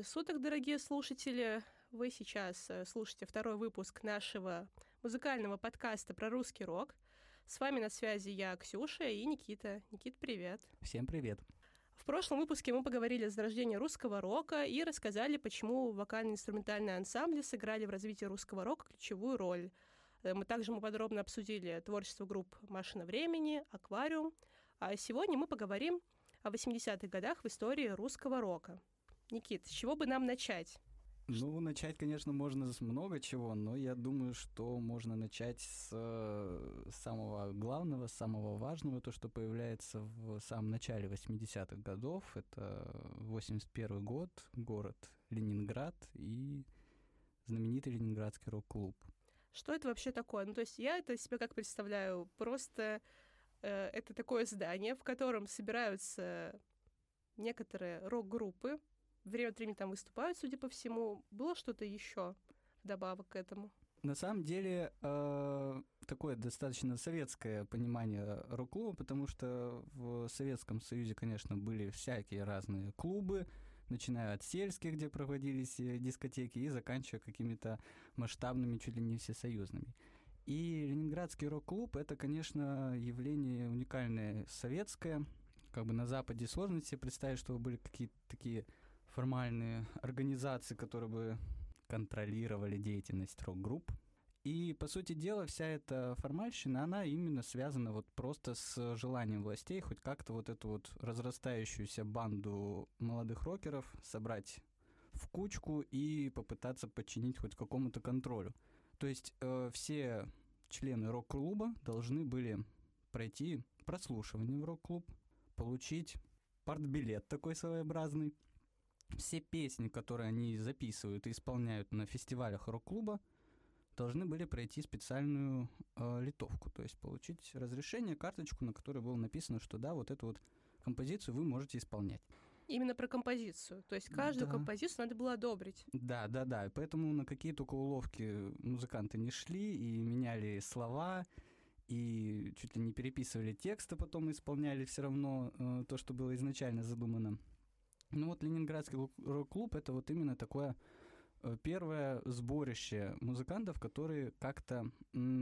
времени суток, дорогие слушатели. Вы сейчас э, слушаете второй выпуск нашего музыкального подкаста про русский рок. С вами на связи я, Ксюша, и Никита. Никит, привет. Всем привет. В прошлом выпуске мы поговорили о зарождении русского рока и рассказали, почему вокально-инструментальные ансамбли сыграли в развитии русского рока ключевую роль. Э, мы также мы подробно обсудили творчество групп «Машина времени», «Аквариум». А сегодня мы поговорим о 80-х годах в истории русского рока. Никит, с чего бы нам начать? Ну, начать, конечно, можно с много чего, но я думаю, что можно начать с э, самого главного, самого важного, то, что появляется в самом начале 80-х годов. Это 81 год, город Ленинград и знаменитый Ленинградский рок-клуб. Что это вообще такое? Ну, то есть я это себе как представляю, просто э, это такое здание, в котором собираются некоторые рок-группы, время от времени там выступают, судя по всему. Было что-то еще вдобавок к этому? На самом деле, э, такое достаточно советское понимание рок-клуба, потому что в Советском Союзе, конечно, были всякие разные клубы, начиная от сельских, где проводились э, дискотеки, и заканчивая какими-то масштабными, чуть ли не всесоюзными. И Ленинградский рок-клуб — это, конечно, явление уникальное советское. Как бы на Западе сложно себе представить, что были какие-то такие формальные организации, которые бы контролировали деятельность рок-групп. И, по сути дела, вся эта формальщина, она именно связана вот просто с желанием властей хоть как-то вот эту вот разрастающуюся банду молодых рокеров собрать в кучку и попытаться подчинить хоть какому-то контролю. То есть э, все члены рок-клуба должны были пройти прослушивание в рок-клуб, получить партбилет такой своеобразный, все песни, которые они записывают и исполняют на фестивалях рок-клуба, должны были пройти специальную э, литовку, то есть получить разрешение, карточку, на которой было написано, что да, вот эту вот композицию вы можете исполнять. Именно про композицию. То есть каждую да. композицию надо было одобрить. Да, да, да. И поэтому на какие только уловки музыканты не шли и меняли слова, и чуть ли не переписывали тексты, потом исполняли все равно э, то, что было изначально задумано. Ну вот Ленинградский рок-клуб это вот именно такое э, первое сборище музыкантов, которые как-то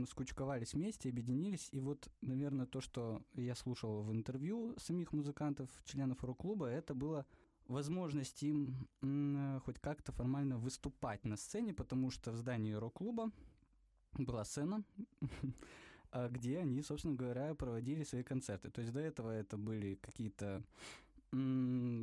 скучковались вместе, объединились. И вот, наверное, то, что я слушал в интервью самих музыкантов, членов рок-клуба, это было возможность им хоть как-то формально выступать на сцене, потому что в здании рок-клуба была сцена, а где они, собственно говоря, проводили свои концерты. То есть до этого это были какие-то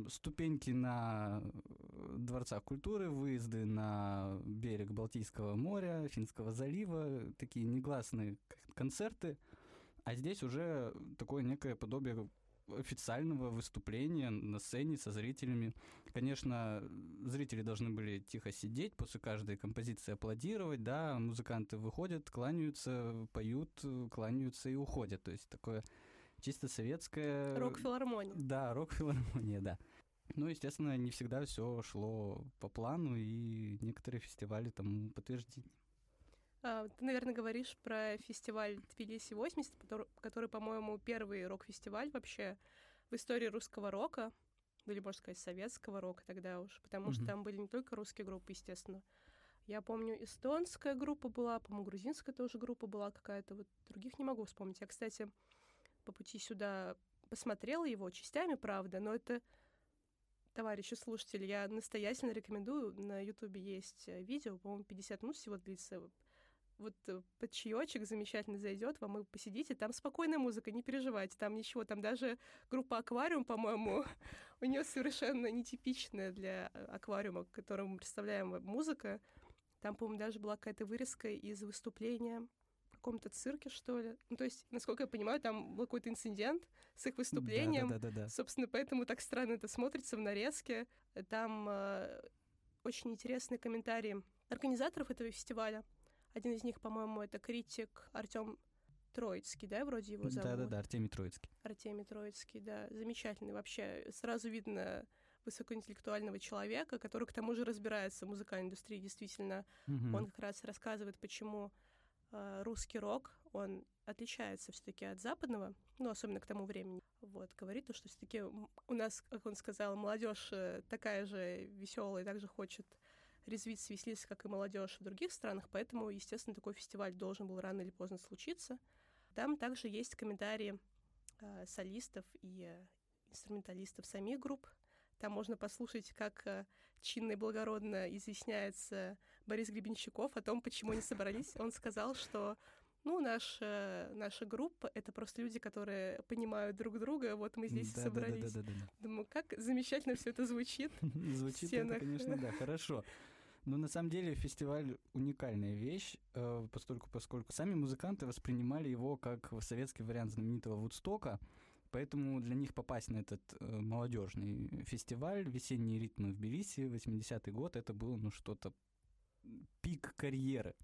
ступеньки на э, дворцах культуры, выезды на берег Балтийского моря, Финского залива, такие негласные концерты. А здесь уже такое некое подобие официального выступления на сцене со зрителями. Конечно, зрители должны были тихо сидеть, после каждой композиции аплодировать, да, музыканты выходят, кланяются, поют, кланяются и уходят. То есть такое чисто советская... Рок-филармония. Да, рок-филармония, да. Ну, естественно, не всегда все шло по плану, и некоторые фестивали тому подтверждение. А, ты, наверное, говоришь про фестиваль Тбилиси-80, который, который по-моему, первый рок-фестиваль вообще в истории русского рока, или, можно сказать, советского рока тогда уж, потому mm-hmm. что там были не только русские группы, естественно. Я помню, эстонская группа была, по-моему, грузинская тоже группа была какая-то, вот других не могу вспомнить. Я, кстати, по пути сюда посмотрела его частями, правда, но это товарищи слушатели, я настоятельно рекомендую. На Ютубе есть э, видео, по-моему, 50 минут всего длится. Вот э, под чаечек замечательно зайдет, вам и посидите. Там спокойная музыка, не переживайте, там ничего. Там даже группа «Аквариум», по-моему, у нее совершенно нетипичная для э, «Аквариума», которую мы представляем музыка. Там, по-моему, даже была какая-то вырезка из выступления каком-то цирке, что ли. Ну, то есть, насколько я понимаю, там был какой-то инцидент с их выступлением. Да, да, да, да, да. Собственно, поэтому так странно это смотрится в нарезке. Там э, очень интересные комментарии организаторов этого фестиваля. Один из них, по-моему, это критик Артем Троицкий, да, вроде его зовут? Да-да-да, Артемий Троицкий. Артемий Троицкий, да. Замечательный вообще. Сразу видно высокоинтеллектуального человека, который к тому же разбирается в музыкальной индустрии, действительно. Угу. Он как раз рассказывает, почему русский рок, он отличается все-таки от западного, ну, особенно к тому времени. Вот, говорит то, что все-таки у нас, как он сказал, молодежь э, такая же веселая также хочет резвиться, веселиться, как и молодежь в других странах, поэтому, естественно, такой фестиваль должен был рано или поздно случиться. Там также есть комментарии э, солистов и э, инструменталистов самих групп. Там можно послушать, как э, чинно и благородно изъясняется Борис Гребенщиков о том, почему они собрались. Он сказал, что ну, наша, наша группа — это просто люди, которые понимают друг друга, вот мы здесь да, собрались. Да, да, да, да, да. Думаю, как замечательно все это звучит. Звучит это, конечно, да, хорошо. Но на самом деле фестиваль уникальная вещь, э, поскольку, поскольку сами музыканты воспринимали его как советский вариант знаменитого Вудстока, поэтому для них попасть на этот э, молодежный фестиваль «Весенние ритмы в Тбилиси», 80-й год, это было ну что-то пик карьеры.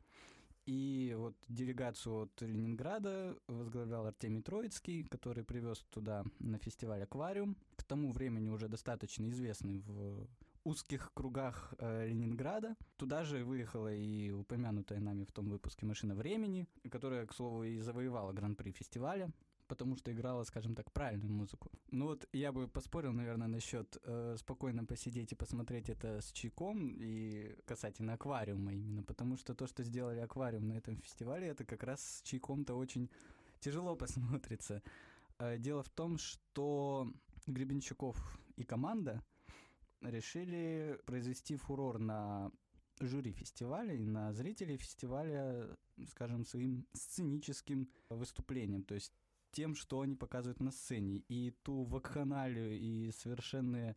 И вот делегацию от Ленинграда возглавлял Артемий Троицкий, который привез туда на фестиваль «Аквариум». К тому времени уже достаточно известный в узких кругах э, Ленинграда. Туда же выехала и упомянутая нами в том выпуске «Машина времени», которая, к слову, и завоевала гран-при фестиваля потому что играла, скажем так, правильную музыку. Ну вот я бы поспорил, наверное, насчет э, спокойно посидеть и посмотреть это с чайком и касательно аквариума именно, потому что то, что сделали аквариум на этом фестивале, это как раз с чайком-то очень тяжело посмотрится. Э, дело в том, что Гребенщиков и команда решили произвести фурор на жюри фестиваля и на зрителей фестиваля, скажем, своим сценическим выступлением. То есть тем, что они показывают на сцене. И ту вакханалию и совершенно,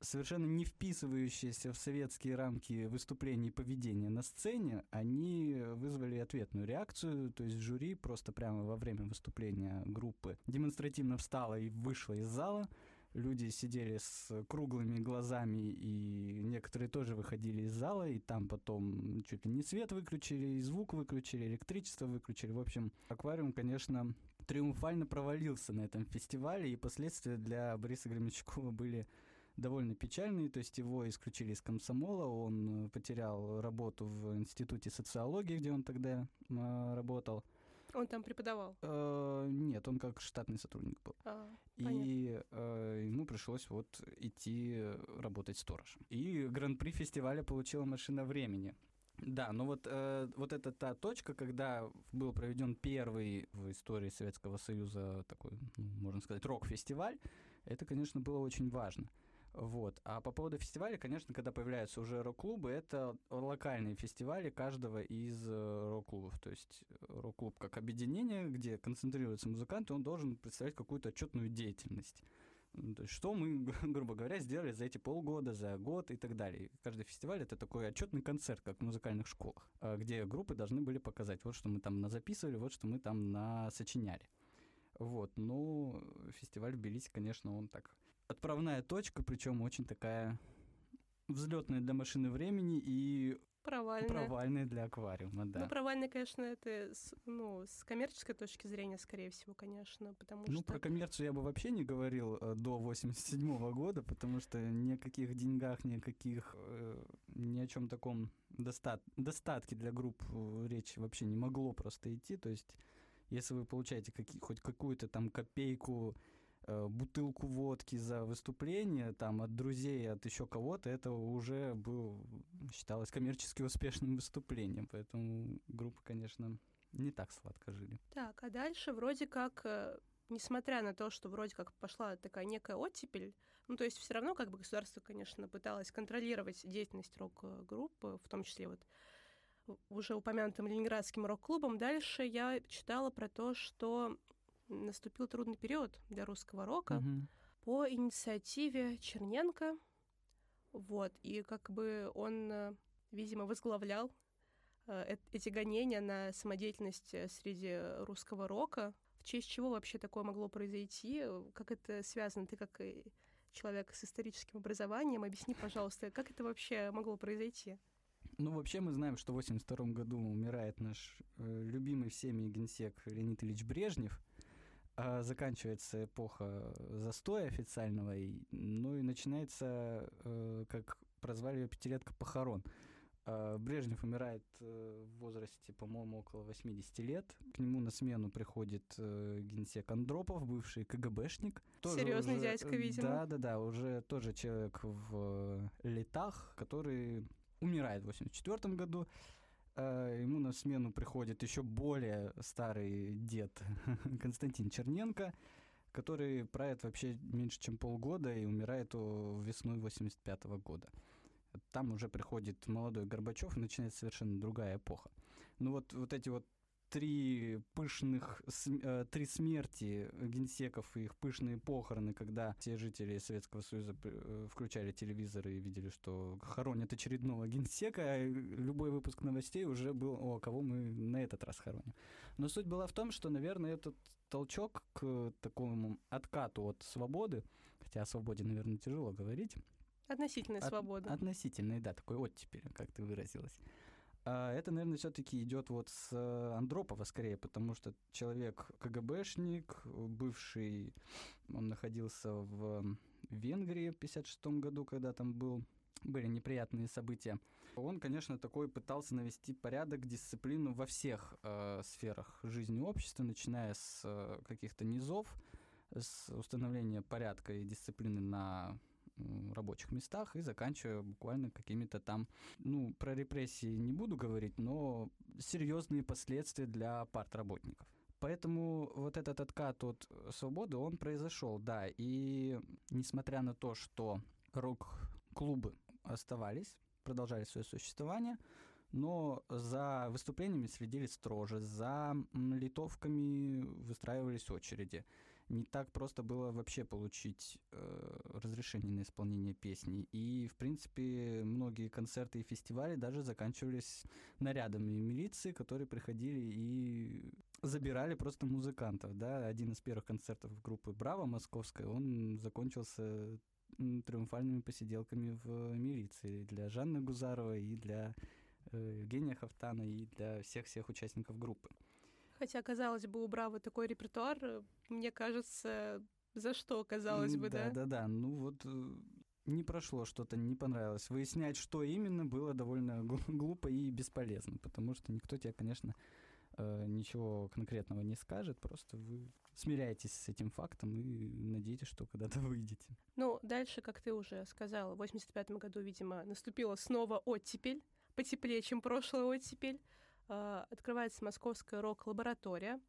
совершенно не вписывающиеся в советские рамки выступления и поведения на сцене, они вызвали ответную реакцию. То есть жюри просто прямо во время выступления группы демонстративно встала и вышла из зала. Люди сидели с круглыми глазами, и некоторые тоже выходили из зала, и там потом чуть ли не свет выключили, и звук выключили, электричество выключили. В общем, аквариум, конечно, триумфально провалился на этом фестивале, и последствия для Бориса Гремячкова были довольно печальные, то есть его исключили из комсомола, он потерял работу в Институте социологии, где он тогда э, работал. Он там преподавал? Э, нет, он как штатный сотрудник был. А, и э, ему пришлось вот идти работать сторожем. И гран-при фестиваля получила «Машина времени». Да, но вот, э, вот это та точка, когда был проведен первый в истории Советского Союза такой, ну, можно сказать, рок-фестиваль, это, конечно, было очень важно. Вот. А по поводу фестиваля, конечно, когда появляются уже рок-клубы, это локальные фестивали каждого из э, рок-клубов. То есть э, рок-клуб как объединение, где концентрируются музыканты, он должен представлять какую-то отчетную деятельность. Что мы, грубо говоря, сделали за эти полгода, за год и так далее. Каждый фестиваль это такой отчетный концерт, как в музыкальных школах, а, где группы должны были показать, вот что мы там записывали, вот что мы там насочиняли. Вот, ну, фестиваль в Тбилиси, конечно, он так отправная точка, причем очень такая взлетная для машины времени и Провальная. Провальная для аквариума, да. Ну, провальная, конечно, это с, ну, с коммерческой точки зрения, скорее всего, конечно, потому ну, что... Ну, про коммерцию я бы вообще не говорил э, до 87 -го года, потому что ни о каких деньгах, ни о каких, э, ни о чем таком достат достатке для групп э, речи вообще не могло просто идти, то есть если вы получаете какие, хоть какую-то там копейку бутылку водки за выступление там от друзей, от еще кого-то, это уже был, считалось коммерчески успешным выступлением. Поэтому группа, конечно, не так сладко жили. Так, а дальше вроде как, э, несмотря на то, что вроде как пошла такая некая оттепель, ну то есть все равно как бы государство, конечно, пыталось контролировать деятельность рок-группы, в том числе вот уже упомянутым ленинградским рок-клубом. Дальше я читала про то, что наступил трудный период для русского рока угу. по инициативе Черненко. Вот, и как бы он, э, видимо, возглавлял э, эти гонения на самодеятельность э, среди русского рока. В честь чего вообще такое могло произойти? Как это связано? Ты как человек с историческим образованием, объясни, пожалуйста, как это вообще могло произойти? Ну, вообще мы знаем, что в 1982 году умирает наш э, любимый всеми генсек Леонид Ильич Брежнев – заканчивается эпоха застоя официального, и, ну и начинается, э, как прозвали ее, пятилетка похорон. А, Брежнев умирает э, в возрасте, по-моему, около 80 лет. К нему на смену приходит э, генсек Андропов, бывший КГБшник. Серьезный дядька, видимо. Да, да, да, уже тоже человек в летах, который умирает в 84 году. А, ему на смену приходит еще более старый дед Константин Черненко, который правит вообще меньше, чем полгода и умирает весной 85 года там уже приходит молодой Горбачев и начинается совершенно другая эпоха. Ну вот, вот эти вот три пышных, э, три смерти генсеков и их пышные похороны, когда все жители Советского Союза э, включали телевизоры и видели, что хоронят очередного генсека, а любой выпуск новостей уже был, о, кого мы на этот раз хороним. Но суть была в том, что, наверное, этот толчок к такому откату от свободы, хотя о свободе, наверное, тяжело говорить, Относительная От, свобода. Относительная, да, такой оттепель, как ты выразилась. А это, наверное, все-таки идет вот с Андропова скорее, потому что человек КГБшник, бывший, он находился в Венгрии в 56 году, когда там был были неприятные события. Он, конечно, такой пытался навести порядок, дисциплину во всех э, сферах жизни общества, начиная с э, каких-то низов, с установления порядка и дисциплины на рабочих местах и заканчивая буквально какими-то там, ну, про репрессии не буду говорить, но серьезные последствия для партработников. Поэтому вот этот откат от свободы, он произошел, да. И несмотря на то, что рок-клубы оставались, продолжали свое существование, но за выступлениями следили строже, за литовками выстраивались очереди не так просто было вообще получить э, разрешение на исполнение песни. И, в принципе, многие концерты и фестивали даже заканчивались нарядами милиции, которые приходили и забирали просто музыкантов. Да? Один из первых концертов группы «Браво» московской, он закончился триумфальными посиделками в милиции для Жанны Гузаровой и для э, Евгения Хафтана и для всех-всех участников группы. Хотя, казалось бы, у Браво такой репертуар, э, мне кажется, за что, казалось бы, да? Да-да-да, ну вот э, не прошло что-то, не понравилось. Выяснять, что именно, было довольно глупо и бесполезно, потому что никто тебе, конечно, э, ничего конкретного не скажет, просто вы смиряетесь с этим фактом и надеетесь, что когда-то выйдете. Ну, дальше, как ты уже сказала, в 85 году, видимо, наступила снова оттепель, потеплее, чем прошлая оттепель. А, открывается московская рок-лаборатория.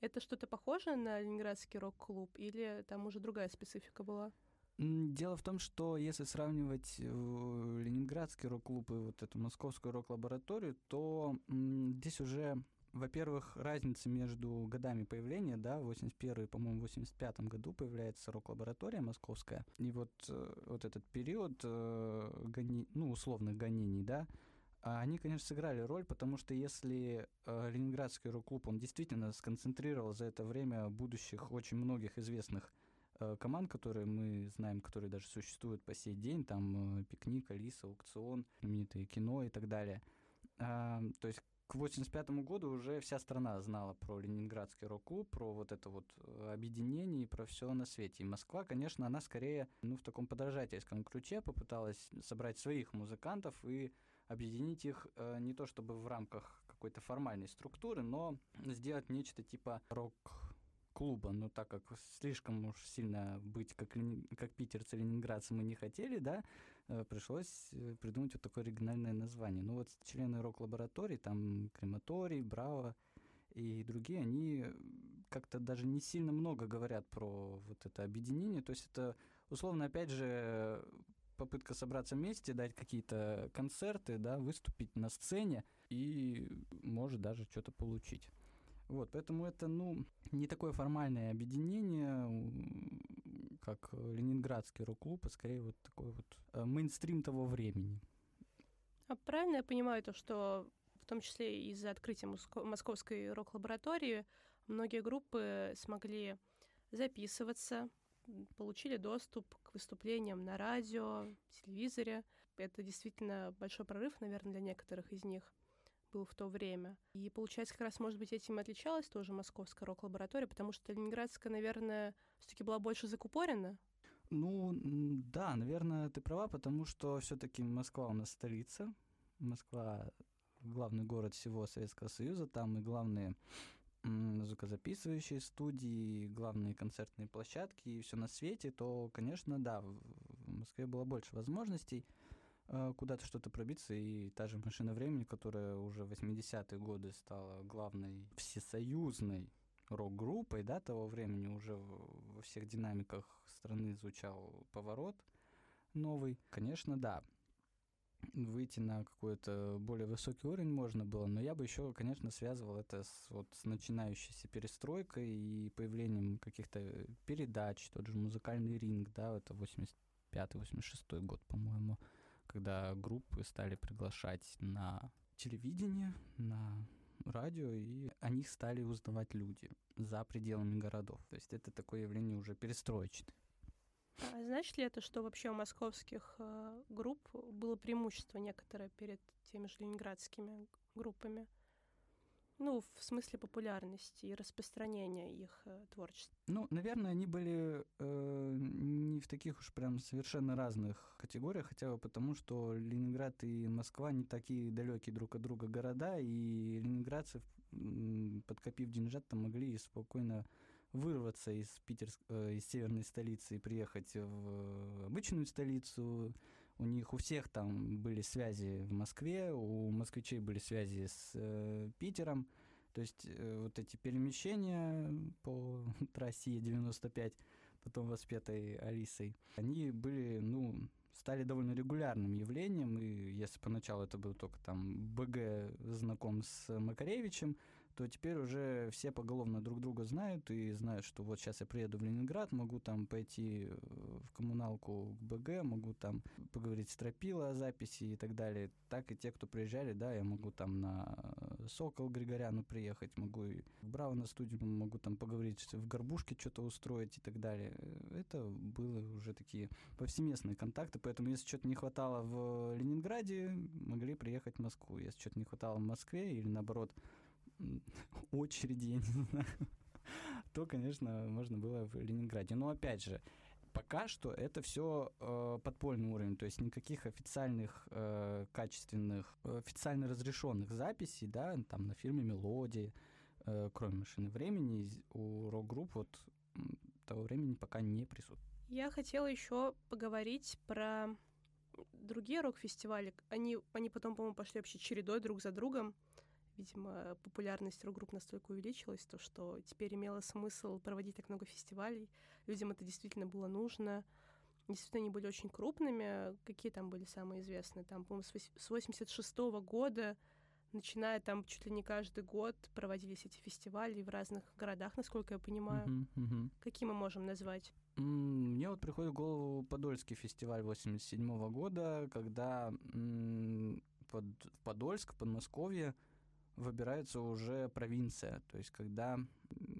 Это что-то похожее на Ленинградский рок-клуб или там уже другая специфика была? Дело в том, что если сравнивать э, Ленинградский рок-клуб и вот эту московскую рок-лабораторию, то здесь уже, во-первых, разница между годами появления, да, 81 по-моему, в 85 году появляется рок-лаборатория московская, и вот, э, вот этот период э, гони, ну, условных гонений, да, они, конечно, сыграли роль, потому что если э, Ленинградский рок-клуб, он действительно сконцентрировал за это время будущих очень многих известных э, команд, которые мы знаем, которые даже существуют по сей день, там э, «Пикник», «Алиса», «Аукцион», знаменитое кино и так далее. Э, то есть к 85 году уже вся страна знала про Ленинградский рок-клуб, про вот это вот объединение и про все на свете. И Москва, конечно, она скорее, ну, в таком подражательском ключе попыталась собрать своих музыкантов и объединить их э, не то чтобы в рамках какой-то формальной структуры, но сделать нечто типа рок-клуба. Но так как слишком уж сильно быть как, как питерцы, ленинградцы мы не хотели, да, э, пришлось э, придумать вот такое оригинальное название. Ну вот члены рок-лабораторий, там Крематорий, Браво и другие, они как-то даже не сильно много говорят про вот это объединение. То есть это условно, опять же, попытка собраться вместе, дать какие-то концерты, да, выступить на сцене и может даже что-то получить. Вот, поэтому это, ну, не такое формальное объединение, как Ленинградский рок-клуб, а скорее вот такой вот э, мейнстрим того времени. А правильно я понимаю то, что в том числе из-за открытия московской рок-лаборатории многие группы смогли записываться, получили доступ к выступлениям на радио, телевизоре. Это действительно большой прорыв, наверное, для некоторых из них был в то время. И получается, как раз, может быть, этим и отличалась тоже московская рок-лаборатория, потому что Ленинградская, наверное, все-таки была больше закупорена. Ну, да, наверное, ты права, потому что все-таки Москва у нас столица, Москва главный город всего Советского Союза, там и главные звукозаписывающие студии, главные концертные площадки и все на свете, то, конечно, да, в Москве было больше возможностей э, куда-то что-то пробиться, и та же «Машина времени», которая уже в 80-е годы стала главной всесоюзной рок-группой, да, того времени уже во всех динамиках страны звучал поворот новый. Конечно, да, выйти на какой-то более высокий уровень можно было, но я бы еще, конечно, связывал это с, вот, с начинающейся перестройкой и появлением каких-то передач, тот же музыкальный ринг, да, это 85-86 год, по-моему, когда группы стали приглашать на телевидение, на радио, и о них стали узнавать люди за пределами городов. То есть это такое явление уже перестроечное. А значит ли это, что вообще у московских э, групп было преимущество некоторое перед теми же ленинградскими группами? Ну, в смысле популярности и распространения их э, творчества. Ну, наверное, они были э, не в таких уж прям совершенно разных категориях, хотя бы потому, что Ленинград и Москва не такие далекие друг от друга города, и ленинградцы, подкопив деньжат, там могли спокойно вырваться из, Питерск... э, из северной столицы и приехать в обычную столицу. У них у всех там были связи в Москве, у москвичей были связи с э, Питером. То есть э, вот эти перемещения по трассе Е95, потом воспетой Алисой, они были, ну, стали довольно регулярным явлением, и если поначалу это был только там БГ знаком с Макаревичем, то теперь уже все поголовно друг друга знают и знают, что вот сейчас я приеду в Ленинград, могу там пойти э, в коммуналку к БГ, могу там поговорить с Тропила о записи и так далее. Так и те, кто приезжали, да, я могу там на Сокол Григоряну приехать, могу и в Браво на студию, могу там поговорить в Горбушке что-то устроить и так далее. Это было уже такие повсеместные контакты, поэтому если что-то не хватало в Ленинграде, могли приехать в Москву. Если что-то не хватало в Москве или наоборот очереди, я не знаю, то, конечно, можно было в Ленинграде. Но опять же, пока что это все э, подпольный уровень, то есть никаких официальных, э, качественных, официально разрешенных записей, да, там на фильме «Мелодии», э, кроме «Машины времени», у рок-групп вот того времени пока не присутствует. Я хотела еще поговорить про другие рок-фестивали. Они, они потом, по-моему, пошли вообще чередой друг за другом видимо, популярность рок-групп настолько увеличилась, то что теперь имело смысл проводить так много фестивалей. Людям это действительно было нужно. Действительно, они были очень крупными. Какие там были самые известные? Там, по-моему, с 86 -го года, начиная там чуть ли не каждый год, проводились эти фестивали в разных городах, насколько я понимаю. Uh-huh, uh-huh. Какие мы можем назвать? Мне вот приходит в голову Подольский фестиваль 87 -го года, когда под, в Подольск, Подмосковье, выбирается уже провинция, то есть когда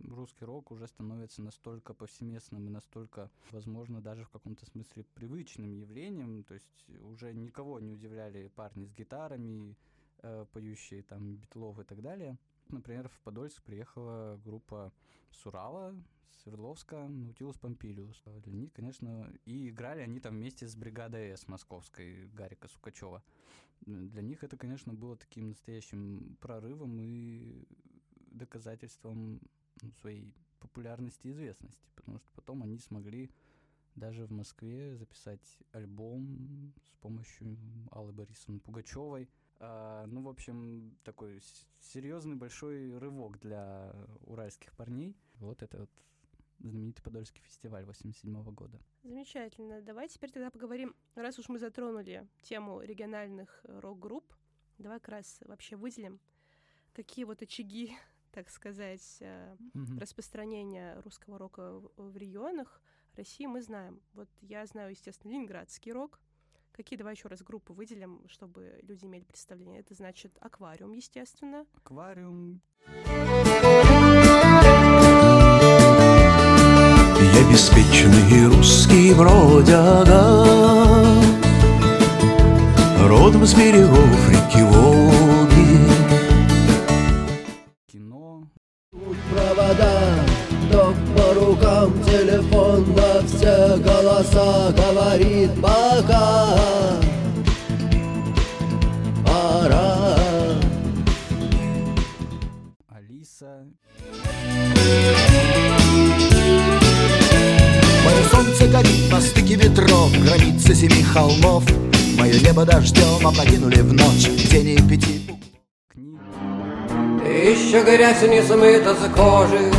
русский рок уже становится настолько повсеместным и настолько, возможно, даже в каком-то смысле привычным явлением, то есть уже никого не удивляли парни с гитарами, э, поющие там Битлов и так далее. Например, в Подольск приехала группа Сурала, Свердловска, Наутилус Помпилиус. Для них, конечно, и играли они там вместе с бригадой С московской Гарика Сукачева. Для них это, конечно, было таким настоящим прорывом и доказательством ну, своей популярности и известности, потому что потом они смогли даже в Москве записать альбом с помощью Аллы Борисовны Пугачевой. А, ну, в общем, такой серьезный большой рывок для уральских парней. Вот это вот знаменитый Подольский фестиваль 87 года. Замечательно. Давай теперь тогда поговорим, раз уж мы затронули тему региональных э, рок-групп, давай как раз вообще выделим, какие вот очаги, так сказать, mm-hmm. распространения русского рока в регионах России мы знаем. Вот я знаю, естественно, ленинградский рок. Какие давай еще раз группы выделим, чтобы люди имели представление? Это значит аквариум, естественно. Аквариум. беспечный русский бродяга Родом с берегов реки Волги дождем опрокинули в ночь Тени пяти Книг. Еще грязь не смыта с кожи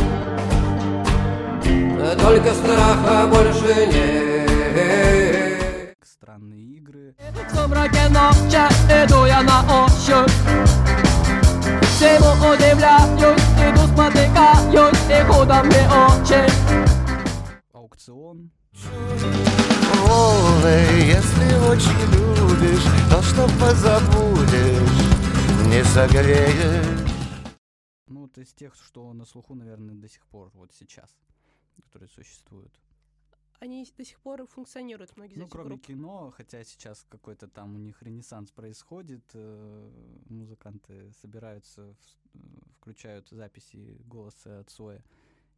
Только страха больше нет странные игры. В сумраке ночи иду я на ощупь Всему удивляюсь, иду спотыкаюсь И худо мне очень Аукцион. Волны, если очень любишь То, что позабудешь Не согреешь Ну, вот из тех, что на слуху, наверное, до сих пор, вот сейчас, которые существуют. Они до сих пор функционируют, многие из Ну, кроме групп. кино, хотя сейчас какой-то там у них ренессанс происходит, э, музыканты собираются, в- э, включают записи голоса от Соя,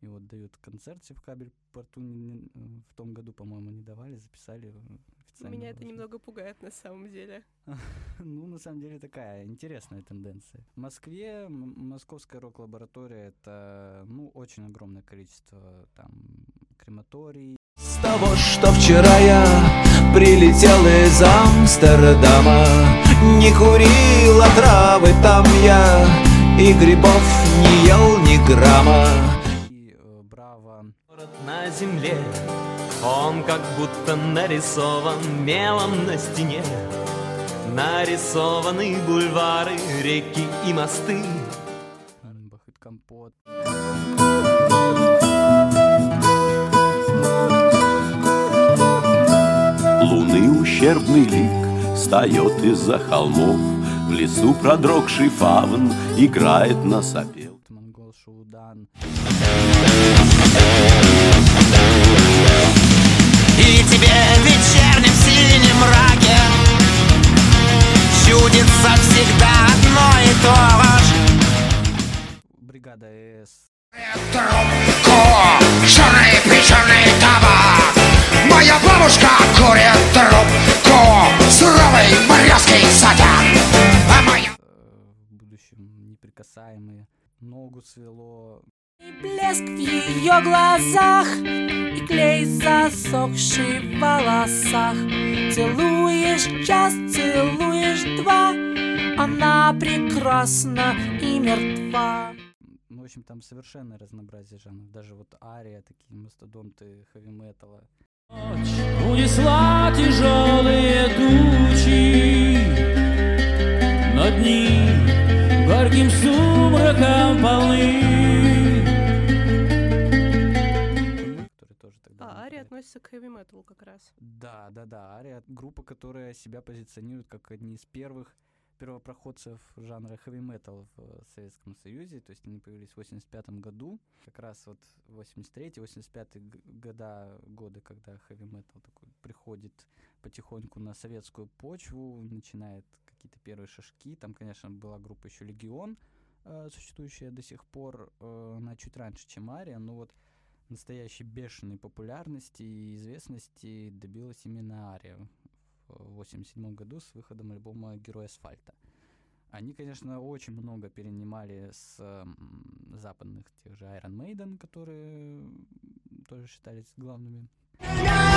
и вот дают концерте в кабель порту не- в том году, по-моему, не давали, записали э, официально. Меня это немного пугает на самом деле. Ну, на самом деле, такая интересная тенденция. В Москве московская рок-лаборатория — это, ну, очень огромное количество там крематорий, С того, что вчера я прилетел из Амстердама Не курил а травы там я И грибов не ел ни грамма земле, он как будто нарисован мелом на стене. Нарисованы бульвары, реки и мосты. Компот. Луны ущербный лик встает из-за холмов В лесу продрогший фавн играет на сопел Монгол Шуудан. Чудится всегда одно и то же Бригада ЭС. Трубку, черный причерный табак Моя бабушка курит трубку Суровый морязкий садяк А моя э, в будущем неприкасаемые. Ногу свело. Блеск в ее глазах И клей засохший в волосах Целуешь час, целуешь два Она прекрасна и мертва Ну, в общем, там совершенное разнообразие жанров. Даже вот Ария, такие мастодонты хэви-металла. Унесла тяжелые тучи Над ним горьким сумраком полны тоже тогда... А, Ари возникали. относится к хэви-металу как раз. Да, да, да. Ария — группа, которая себя позиционирует как одни из первых первопроходцев жанра хэви метал в э, Советском Союзе. То есть они появились в 85 году. Как раз вот 83-85 года, годы, когда хэви метал такой приходит потихоньку на советскую почву, начинает какие-то первые шажки. Там, конечно, была группа еще Легион, э, существующая до сих пор. э, Она чуть раньше, чем Ария, но вот настоящей бешеной популярности и известности добилась именно Ария в 87 году с выходом альбома «Герой асфальта». Они, конечно, очень много перенимали с м, западных тех же Iron Maiden, которые тоже считались главными. В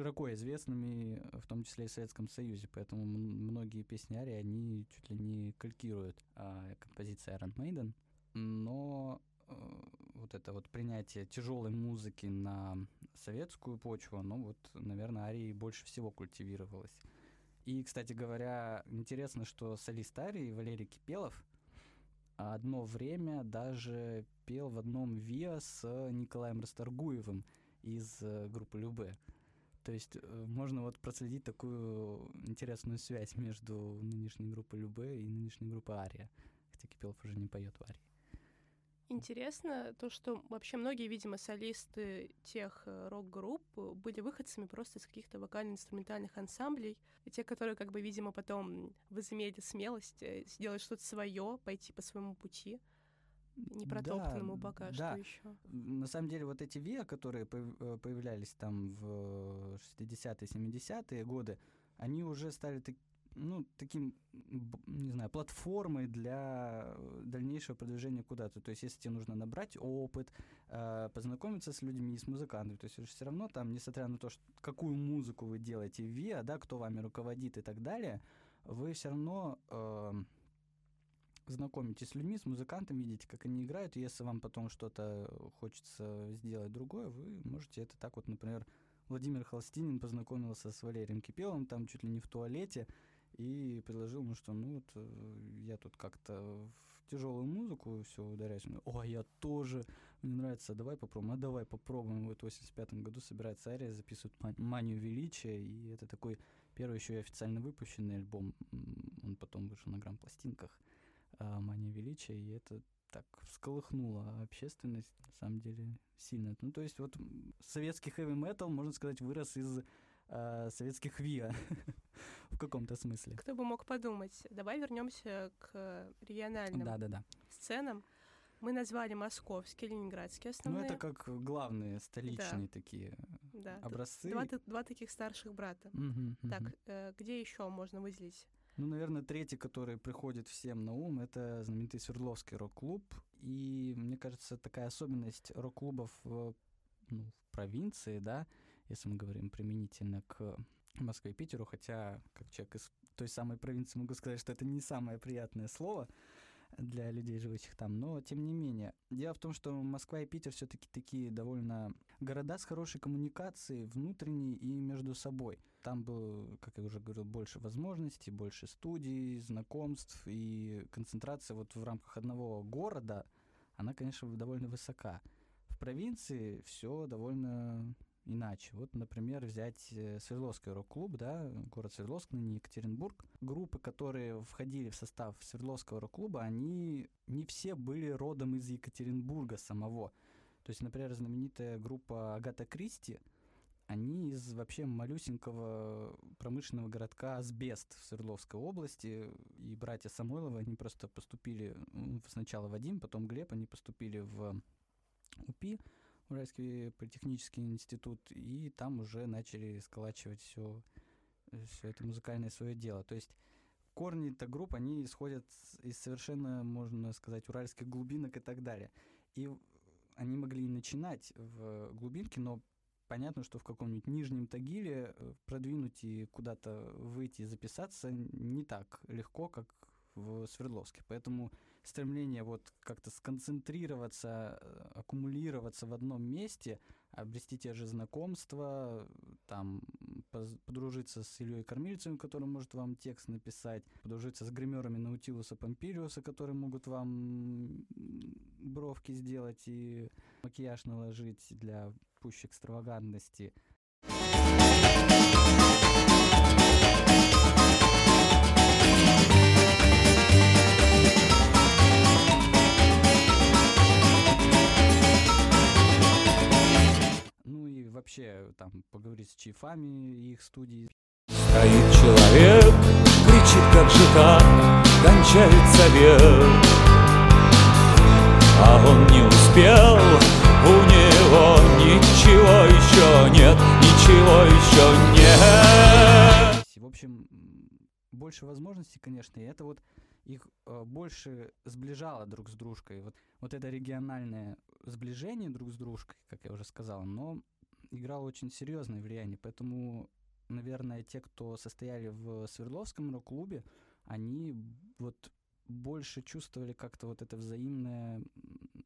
широко известными, э, в том числе и в Советском Союзе. Поэтому многие песни Арии, они чуть ли не калькируют а, композиции Iron Maiden. Но э, вот это вот принятие тяжелой музыки на советскую почву, оно вот, наверное, Арии больше всего культивировалось. И, кстати говоря, интересно, что солист Арии Валерий Кипелов одно время даже пел в одном ВИА с Николаем Расторгуевым из э, группы Любе. То есть э, можно вот проследить такую интересную связь между нынешней группой Любе и нынешней группой Ария. Хотя Кипелов уже не поет в Арии. Интересно то, что вообще многие, видимо, солисты тех э, рок-групп были выходцами просто из каких-то вокально-инструментальных ансамблей. И те, которые, как бы, видимо, потом возымели смелость э, сделать что-то свое, пойти по своему пути. Непротоптанному пока да. что еще. На самом деле вот эти ВИА, которые э, появлялись там в 60-е, 70-е годы, они уже стали так- ну, таким, не знаю, платформой для э, дальнейшего продвижения куда-то. То есть, если тебе нужно набрать опыт, э, познакомиться с людьми, с музыкантами, то есть все равно там, несмотря на то, что, какую музыку вы делаете в ВИА, да, кто вами руководит и так далее, вы все равно э, знакомитесь с людьми, с музыкантами, видите, как они играют, и если вам потом что-то хочется сделать другое, вы можете это так вот, например, Владимир Холстинин познакомился с Валерием Кипеловым там чуть ли не в туалете и предложил, ну что, ну вот э, я тут как-то в тяжелую музыку все ударяюсь. Говорит, О, я тоже, мне нравится, давай попробуем, а давай попробуем. Вот в 85 году собирается Ария, записывает «Ма- «Манию величия», и это такой первый еще и официально выпущенный альбом. Он потом вышел на грамм-пластинках а, «Мания величия», и это так всколыхнуло общественность, на самом деле, сильно. Ну, то есть вот советский хэви-метал, можно сказать, вырос из а, советских ВИА в каком-то смысле. Кто бы мог подумать. Давай вернемся к региональным Да-да-да. сценам. Мы назвали московские, ленинградские Ну, основные. это как главные столичные такие да, образцы. Два, два таких старших брата. Мгм, Так, мгм. э, где еще можно выделить? Ну, наверное, третий, который приходит всем на ум, это знаменитый Свердловский рок-клуб. И, мне кажется, такая особенность рок-клубов в, ну, в провинции, да, если мы говорим применительно к Москве и Питеру, хотя, как человек из той самой провинции, могу сказать, что это не самое приятное слово для людей, живущих там, но тем не менее. Дело в том, что Москва и Питер все-таки такие довольно города с хорошей коммуникацией внутренней и между собой. Там было, как я уже говорил, больше возможностей, больше студий, знакомств и концентрация вот в рамках одного города, она, конечно, довольно высока. В провинции все довольно иначе. Вот, например, взять э, Свердловский рок-клуб, да, город Свердловск, ныне Екатеринбург. Группы, которые входили в состав Свердловского рок-клуба, они не все были родом из Екатеринбурга самого. То есть, например, знаменитая группа Агата Кристи, они из вообще малюсенького промышленного городка Асбест в Свердловской области. И братья Самойловы, они просто поступили, м, сначала Вадим, потом Глеб, они поступили в УПИ, Уральский политехнический институт, и там уже начали сколачивать все, все это музыкальное свое дело. То есть корни этой группы, они исходят из совершенно, можно сказать, уральских глубинок и так далее. И в- они могли начинать в глубинке, но понятно, что в каком-нибудь Нижнем Тагиле э, продвинуть и куда-то выйти и записаться не так легко, как в Свердловске. Поэтому стремление вот как-то сконцентрироваться, э, аккумулироваться в одном месте, обрести те же знакомства, там подружиться с Ильей Кормильцевым, который может вам текст написать, подружиться с гримерами Наутилуса Помпилиуса, которые могут вам бровки сделать и макияж наложить для пущей экстравагантности. Ну и вообще там поговорить с чифами их студии. Стоит человек, кричит как же так, кончается век А он не успел, у него ничего еще нет, ничего еще нет В общем, больше возможностей, конечно, и это вот их э, больше сближало друг с дружкой. Вот, вот это региональное сближение друг с дружкой, как я уже сказал, но играло очень серьезное влияние. Поэтому, наверное, те, кто состояли в Свердловском рок-клубе, они вот больше чувствовали как-то вот это взаимная м,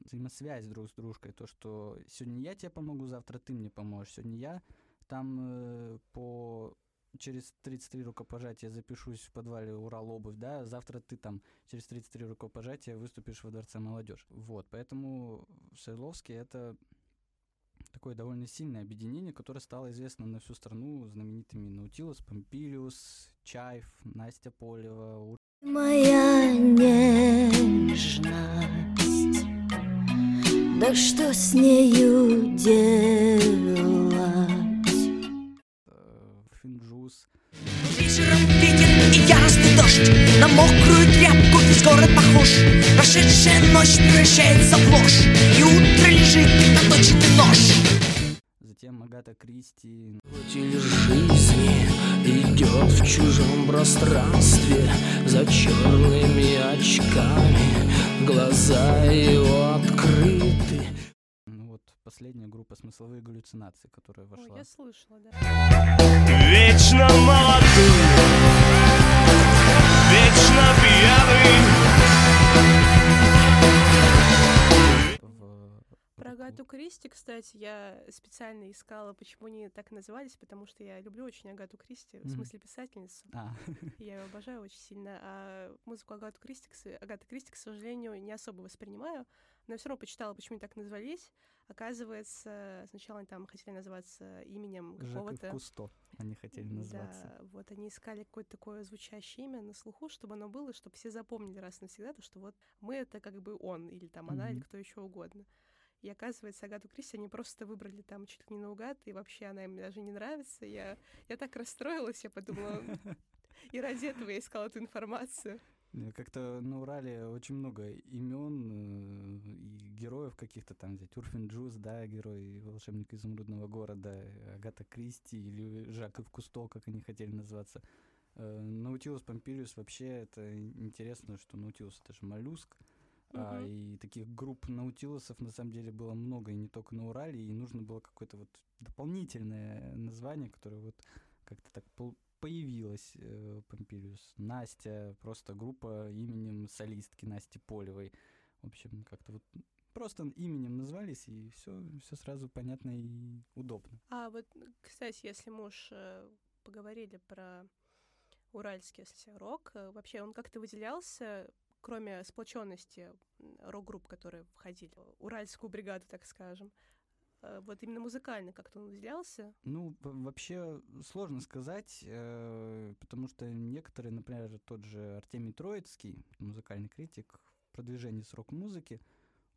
взаимосвязь друг с дружкой. То, что сегодня я тебе помогу, завтра ты мне поможешь. Сегодня я там э, по через 33 рукопожатия запишусь в подвале Урал обувь, да, завтра ты там через 33 рукопожатия выступишь во Дворце молодежи. Вот, поэтому в Свердловске это такое довольно сильное объединение, которое стало известно на всю страну знаменитыми Наутилус Помпилиус, Чайф, Настя Полева, Моя нежность, да что с нею делать? э, Финджус. Вечером ветер и яростный дождь На мокрую тряпку из скоро похож Прошедшая ночь превращается в ложь И утро лежит на точный нож Затем Агата Кристи. Путиль жизни идет в чужом пространстве За черными очками Глаза его открыты Ну вот последняя группа «Смысловые галлюцинации», которая Ой, вошла. я слышала, да. Вечно молодым, Кристи, кстати, я специально искала, почему они так назывались, потому что я люблю очень Агату Кристи, в Мгм. смысле писательницу. А. Я ее обожаю очень сильно. А музыку Агату Кристи, Агаты Кристи, к сожалению, не особо воспринимаю, но все равно почитала, почему они так назвались. Оказывается, сначала они там хотели называться именем какого-то... Кусто они хотели назваться. Да, вот они искали какое-то такое звучащее имя на слуху, чтобы оно было, чтобы все запомнили раз и навсегда, то, что вот мы это как бы он, или там она, или Мгм. кто еще угодно. И оказывается, Агату Кристи они просто выбрали там чуть ли не наугад, и вообще она им даже не нравится. Я, я так расстроилась, я подумала, и ради этого я искала эту информацию. Э, Как-то на Урале очень много имен э, и героев каких-то там взять. Урфин Джуз, да, герой волшебник изумрудного города, э, Агата Кристи или Жаков Кусто, как они хотели называться. Наутилус Помпилиус вообще это интересно, что Наутилус это же моллюск. А, Мгм. и таких групп наутилусов на самом деле было много, и не только на Урале, и нужно было какое-то вот дополнительное название, которое вот как-то так появилось э, Помпилиус. Настя, просто группа именем солистки Насти Полевой. В общем, как-то вот просто именем назвались, и все, все сразу понятно и удобно. А вот, кстати, если мы уж э, поговорили про уральский рок, э, вообще он как-то выделялся, кроме сплоченности рок-групп, которые входили уральскую бригаду, так скажем. Э, Вот именно музыкально как-то он выделялся. Ну, вообще сложно сказать, э, потому что некоторые, например, тот же Артемий Троицкий, музыкальный критик в продвижении с рок-музыки,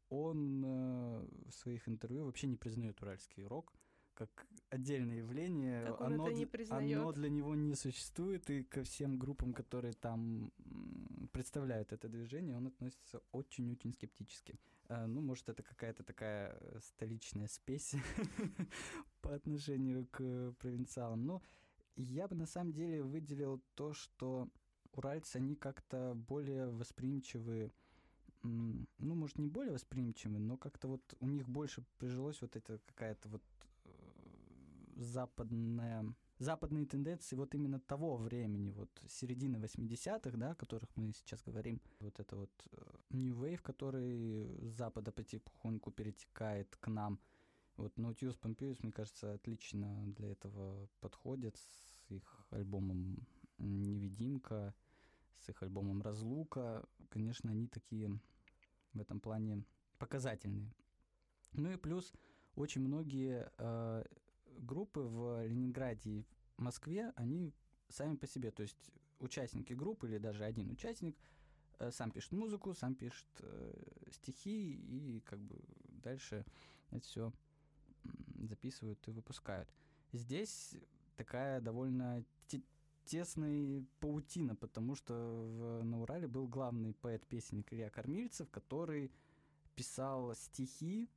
он э, в своих интервью вообще не признает уральский рок как отдельное явление. Как он оно, это не признает? оно для него не существует, и ко всем группам, которые там представляют это движение, он относится очень-очень скептически. Э, Ну, может, это какая-то такая э, столичная спесь по отношению к провинциалам. Но я бы на самом деле выделил то, что уральцы, они как-то более восприимчивы, ну, может, не более восприимчивы, но как-то вот у них больше прижилось вот эта какая-то вот э, западная западные тенденции вот именно того времени, вот середины 80-х, да, о которых мы сейчас говорим, вот это вот э, New Wave, который с запада потихоньку перетекает к нам. Вот Наутилус Помпеус, мне кажется, отлично для этого подходит с их альбомом «Невидимка», с их альбомом «Разлука». Конечно, они такие в этом плане показательные. Ну и плюс очень многие э, группы в Ленинграде и в Москве, они сами по себе, то есть участники группы или даже один участник э, сам пишет музыку, сам пишет э, стихи и как бы дальше это все записывают и выпускают. Здесь такая довольно те- тесная паутина, потому что в, на Урале был главный поэт-песенник Илья Кормильцев, который писал стихи,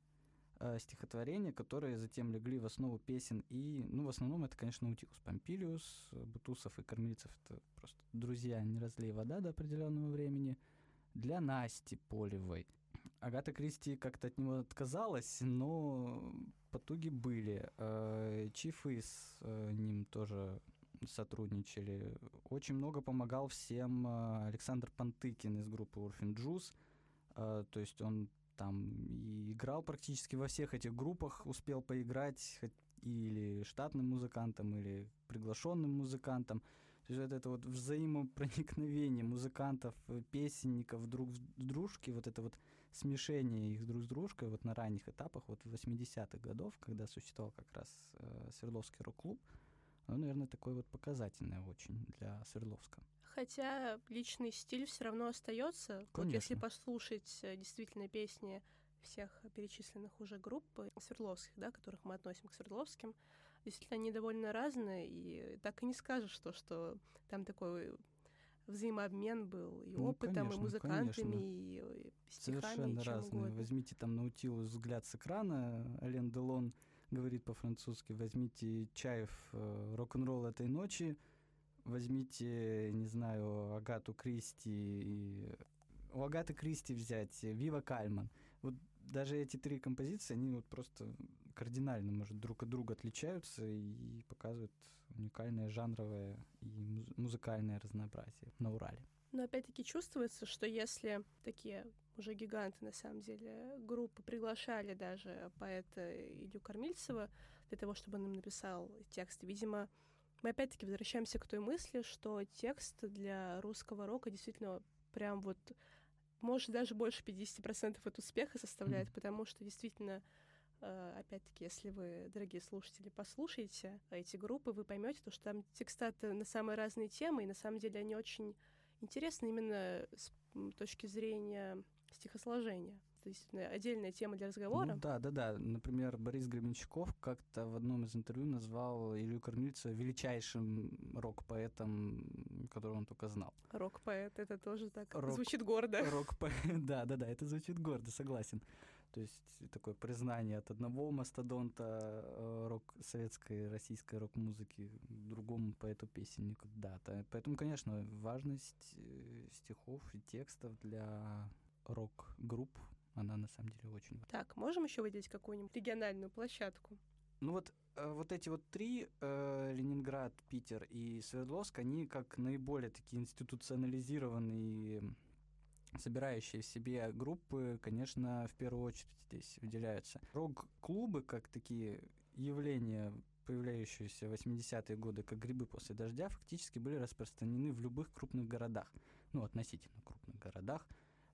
э, стихотворения, которые затем легли в основу песен. И, ну, в основном это, конечно, Наутилус Помпилиус, э, Бутусов и Кормильцев. Это просто друзья, не разлей вода до определенного времени. Для Насти Полевой. Агата Кристи как-то от него отказалась, но потуги были. Э, Чифы с э, ним тоже сотрудничали. Очень много помогал всем э, Александр Пантыкин из группы Урфин Джуз. Э, То есть он там и играл практически во всех этих группах, успел поиграть или штатным музыкантом, или приглашенным музыкантом. То есть вот это вот взаимопроникновение музыкантов, э, песенников друг в дружке, вот это вот смешение их друг с дружкой вот на ранних этапах, вот в 80-х годов, когда существовал как раз э, Свердловский рок-клуб, оно, наверное, такое вот показательное очень для Свердловска. Хотя личный стиль все равно остается. Вот если послушать э, действительно песни всех перечисленных уже групп э, свердловских, да, которых мы относим к свердловским, действительно они довольно разные, и так и не скажешь, что, что там такой взаимообмен был и Ну, опытом, конечно, и музыкантами, конечно. и э, стихами, Совершенно и чем разные. угодно. Возьмите там Наутилус взгляд с экрана, Ален Делон говорит по-французски, возьмите Чаев э, рок-н-ролл этой ночи, возьмите, не знаю, Агату Кристи, и... у Агаты Кристи взять Вива Кальман. Вот даже эти три композиции, они вот просто кардинально, может, друг от друга отличаются и показывают уникальное жанровое и муз- музыкальное разнообразие на Урале. Но опять-таки чувствуется, что если такие уже гиганты, на самом деле, группы приглашали даже поэта Илью Кормильцева для того, чтобы он им написал текст, видимо, мы опять-таки возвращаемся к той мысли, что текст для русского рока действительно прям вот может даже больше 50% от успеха составляет, Мгм. потому что действительно э, опять-таки, если вы, дорогие слушатели, послушаете эти группы, вы поймете, то, что там текста на самые разные темы, и на самом деле они очень интересны именно с точки зрения стихосложения. То есть действительно, отдельная тема для разговора. Ну, да, да, да. Например, Борис Гременщиков как-то в одном из интервью назвал Илью Кормильцева величайшим рок-поэтом, которого он только знал. Рок-поэт, это тоже так Рок- звучит гордо. Рок-поэт, да, да, да, это звучит гордо, согласен. То есть такое признание от одного мастодонта э, рок советской российской рок-музыки к другому поэту-песеннику, да. Поэтому, конечно, важность э, стихов и текстов для рок-групп, она на самом деле очень важна. Так, можем еще выделить какую-нибудь региональную площадку? Ну вот, э, вот эти вот три, э, Ленинград, Питер и Свердловск, они как наиболее такие институционализированные, собирающие в себе группы, конечно, в первую очередь здесь выделяются. Рок-клубы, как такие явления, появляющиеся в 80-е годы, как грибы после дождя, фактически были распространены в любых крупных городах, ну, относительно крупных городах,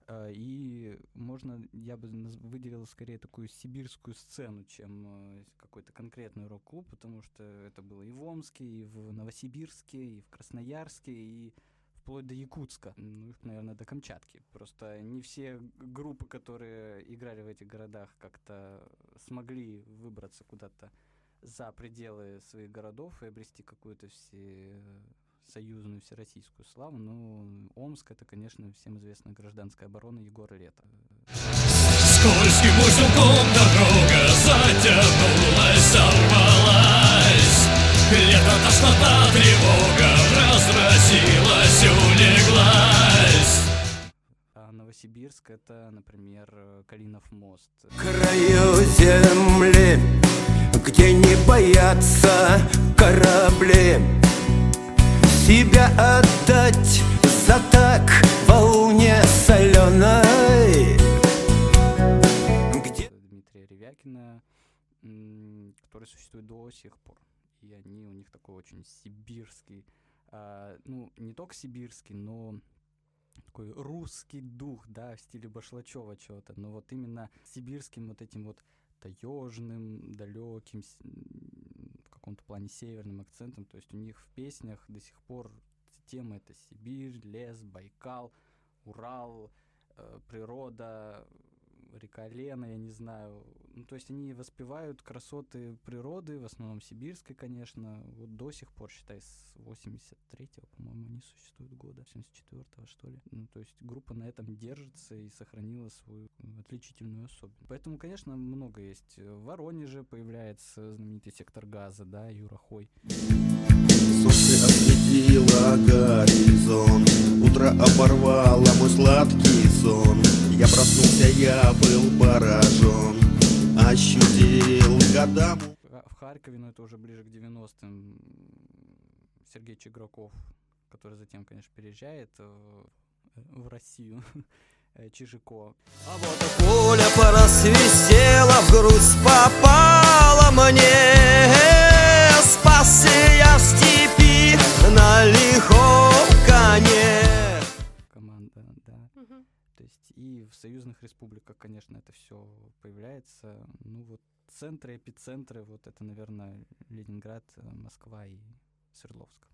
И можно, я бы выделил скорее такую сибирскую сцену, чем э, какой-то конкретный рок-клуб, потому что это было и в Омске, и в Новосибирске, и в Красноярске, и вплоть до Якутска, ну, наверное, до Камчатки. Просто не все группы, которые играли в этих городах, как-то смогли выбраться куда-то за пределы своих городов и обрести какую-то все союзную всероссийскую славу. Ну, Омск — это, конечно, всем известная гражданская оборона Егора Лета. Скользким узелком дорога затянулась, сорвалась Лето, тошнота, тревога разразилась, улеглась А Новосибирск — это, например, Калинов мост. краю земли, где не боятся корабли Себя отдать за так волне соленой. Дмитрия Ревякина, который существует до сих пор. И они, у них такой очень сибирский, а, ну, не только сибирский, но такой русский дух, да, в стиле Башлачева чего-то, но вот именно сибирским вот этим вот таежным, далеким, каком-то плане северным акцентом. То есть у них в песнях до сих пор темы это Сибирь, лес, Байкал, Урал, э, природа, река Лена, я не знаю. Ну, то есть они воспевают красоты природы, в основном сибирской, конечно. Вот до сих пор, считай, с 83-го, по-моему, они существуют года, 74-го, что ли. Ну, то есть группа на этом держится и сохранила свою отличительную особенность. Поэтому, конечно, много есть. В Воронеже появляется знаменитый сектор газа, да, Юра Хой. Осветило горизонт. Утро оборвало мой сладкий сон. Я проснулся, я был поражен. Ощутил годам В Харькове, но это уже ближе к 90-м, Сергей Чиграков, который затем, конечно, переезжает э, в Россию, э, Чижико. А вот пуля порасвистела, в грудь попала мне. Спасся я в степи на лихом коне команда, да. То есть и в союзных республиках, конечно, это все появляется. Ну вот центры, эпицентры, вот это, наверное, Ленинград, э, Москва и Свердловск.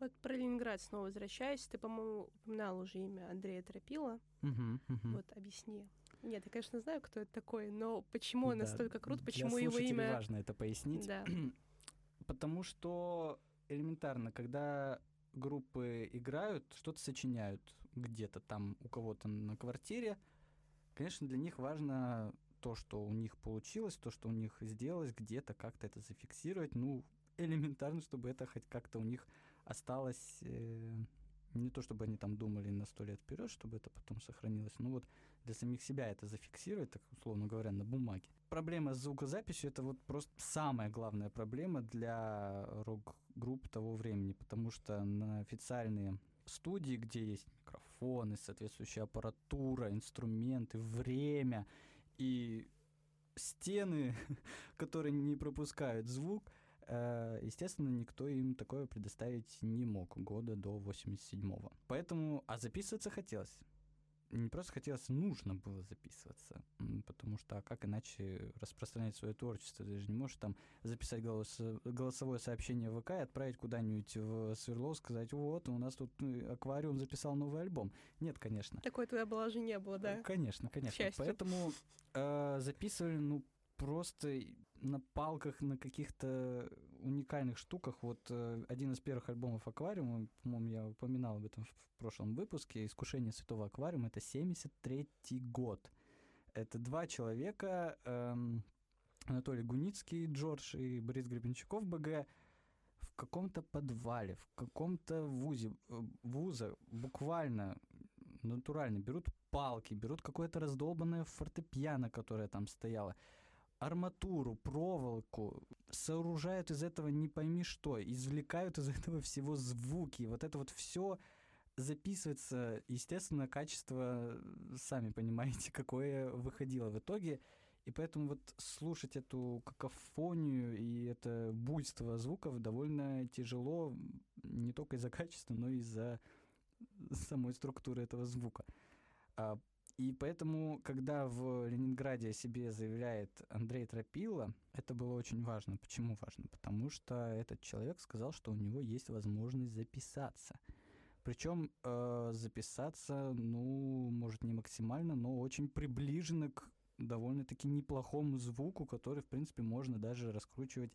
Вот про Ленинград снова возвращаюсь. Ты, по-моему, упоминал уже имя Андрея Тропила. Мгм, мгм. Вот, объясни. Нет, я, конечно, знаю, кто это такой, но почему он Да, настолько крут, для почему его слушателей имя... важно это пояснить. Да. Потому что элементарно, когда группы играют, что-то сочиняют где-то там у кого-то на квартире, конечно, для них важно то, что у них получилось, то, что у них сделалось, где-то как-то это зафиксировать. Ну, элементарно, чтобы это хоть как-то у них осталось э, не то, чтобы они там думали на сто лет вперед, чтобы это потом сохранилось, но вот для самих себя это зафиксировать, так условно говоря, на бумаге. Проблема с звукозаписью — это вот просто самая главная проблема для рок-групп того времени, потому что на официальные студии, где есть микрофоны, соответствующая аппаратура, инструменты, время и стены, которые не пропускают звук, э, естественно, никто им такое предоставить не мог года до 87-го. Поэтому, а записываться хотелось не просто хотелось, нужно было записываться, потому что а как иначе распространять свое творчество? Ты же не можешь там записать голос, голосовое сообщение в ВК и отправить куда-нибудь в Сверло, сказать, вот, у нас тут э, аквариум записал новый альбом. Нет, конечно. Такой твоей облажи не было, да? Конечно, конечно. Поэтому э, записывали, ну, просто на палках, на каких-то уникальных штуках. Вот э, один из первых альбомов «Аквариума», по-моему, я упоминал об этом в прошлом выпуске, «Искушение святого аквариума», это 73-й год. Это два человека, эм, Анатолий Гуницкий, Джордж и Борис Гребенщиков, БГ, в каком-то подвале, в каком-то вузе, э, вуза буквально натурально берут палки, берут какое-то раздолбанное фортепиано, которое там стояло, арматуру, проволоку, сооружают из этого не пойми что, извлекают из этого всего звуки. Вот это вот все записывается, естественно, качество, сами понимаете, какое выходило в итоге. И поэтому вот слушать эту какофонию и это буйство звуков довольно тяжело не только из-за качества, но и из-за самой структуры этого звука. А и поэтому, когда в Ленинграде о себе заявляет Андрей Тропила, это было очень важно. Почему важно? Потому что этот человек сказал, что у него есть возможность записаться. Причем э, записаться, ну, может, не максимально, но очень приближенно к довольно-таки неплохому звуку, который, в принципе, можно даже раскручивать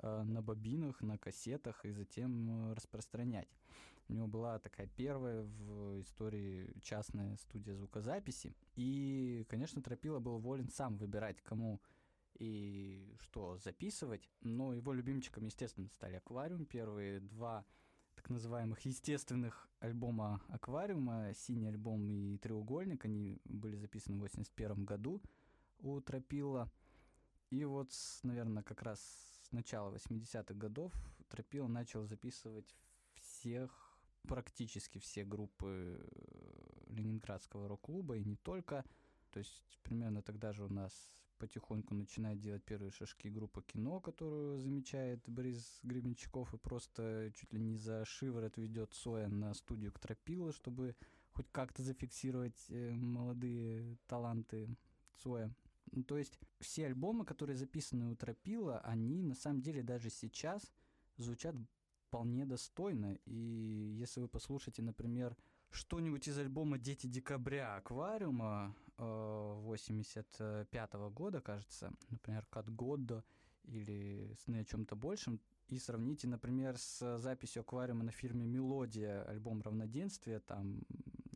э, на бобинах, на кассетах и затем э, распространять. У него была такая первая в истории частная студия звукозаписи. И, конечно, Тропила был волен сам выбирать, кому и что записывать. Но его любимчиком, естественно, стали «Аквариум». Первые два так называемых естественных альбома «Аквариума», «Синий альбом» и «Треугольник», они были записаны в 81 году у Тропила. И вот, наверное, как раз с начала 80-х годов Тропила начал записывать всех практически все группы э, Ленинградского рок-клуба, и не только. То есть примерно тогда же у нас потихоньку начинает делать первые шажки группа «Кино», которую замечает Борис Гребенщиков и просто чуть ли не за шиворот ведет Соя на студию к Тропила, чтобы хоть как-то зафиксировать э, молодые таланты Соя. Ну, то есть все альбомы, которые записаны у Тропила, они на самом деле даже сейчас звучат вполне достойно. И если вы послушаете, например, что-нибудь из альбома «Дети декабря» аквариума э, 85 -го года, кажется, например, «Кат Годдо» или «Сны о чем-то большем», и сравните, например, с записью аквариума на фильме «Мелодия», альбом «Равноденствие», там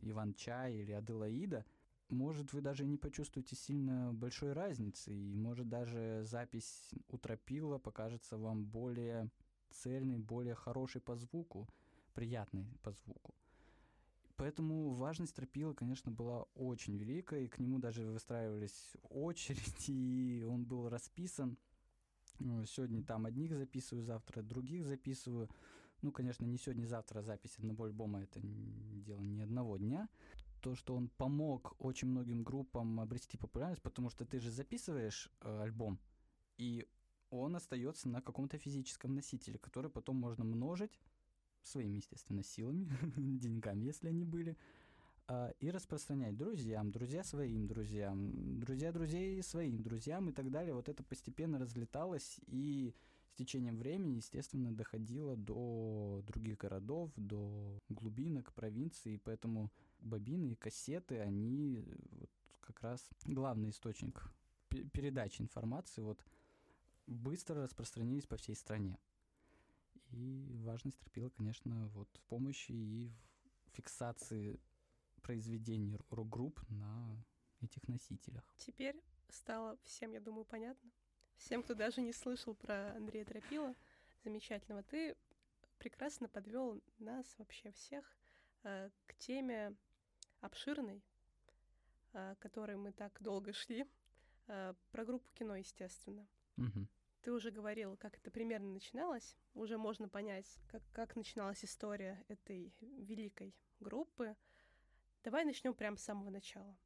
Иван Чай или Аделаида, может, вы даже не почувствуете сильно большой разницы, и может даже запись утропила покажется вам более цельный, более хороший по звуку, приятный по звуку. Поэтому важность тропила, конечно, была очень великая, и к нему даже выстраивались очереди, и он был расписан. Ну, сегодня там одних записываю, завтра других записываю. Ну, конечно, не сегодня-завтра запись одного альбома — это дело не одного дня. То, что он помог очень многим группам обрести популярность, потому что ты же записываешь э, альбом, и он остается на каком-то физическом носителе, который потом можно множить своими, естественно, силами, деньгами, если они были, а, и распространять друзьям, друзья своим друзьям, друзья друзей своим друзьям и так далее. Вот это постепенно разлеталось и с течением времени, естественно, доходило до других городов, до глубинок, провинций, поэтому бобины и кассеты, они вот как раз главный источник передачи информации. Вот быстро распространились по всей стране. И важность Тропила, конечно, вот в помощи и в фиксации произведений рок-групп на этих носителях. Теперь стало всем, я думаю, понятно. Всем, кто даже не слышал про Андрея Тропила, замечательного, ты прекрасно подвел нас вообще всех э, к теме обширной, э, которой мы так долго шли, э, про группу кино, естественно. Ты уже говорил, как это примерно начиналось. Уже можно понять, как, как начиналась история этой великой группы. Давай начнем прямо с самого начала.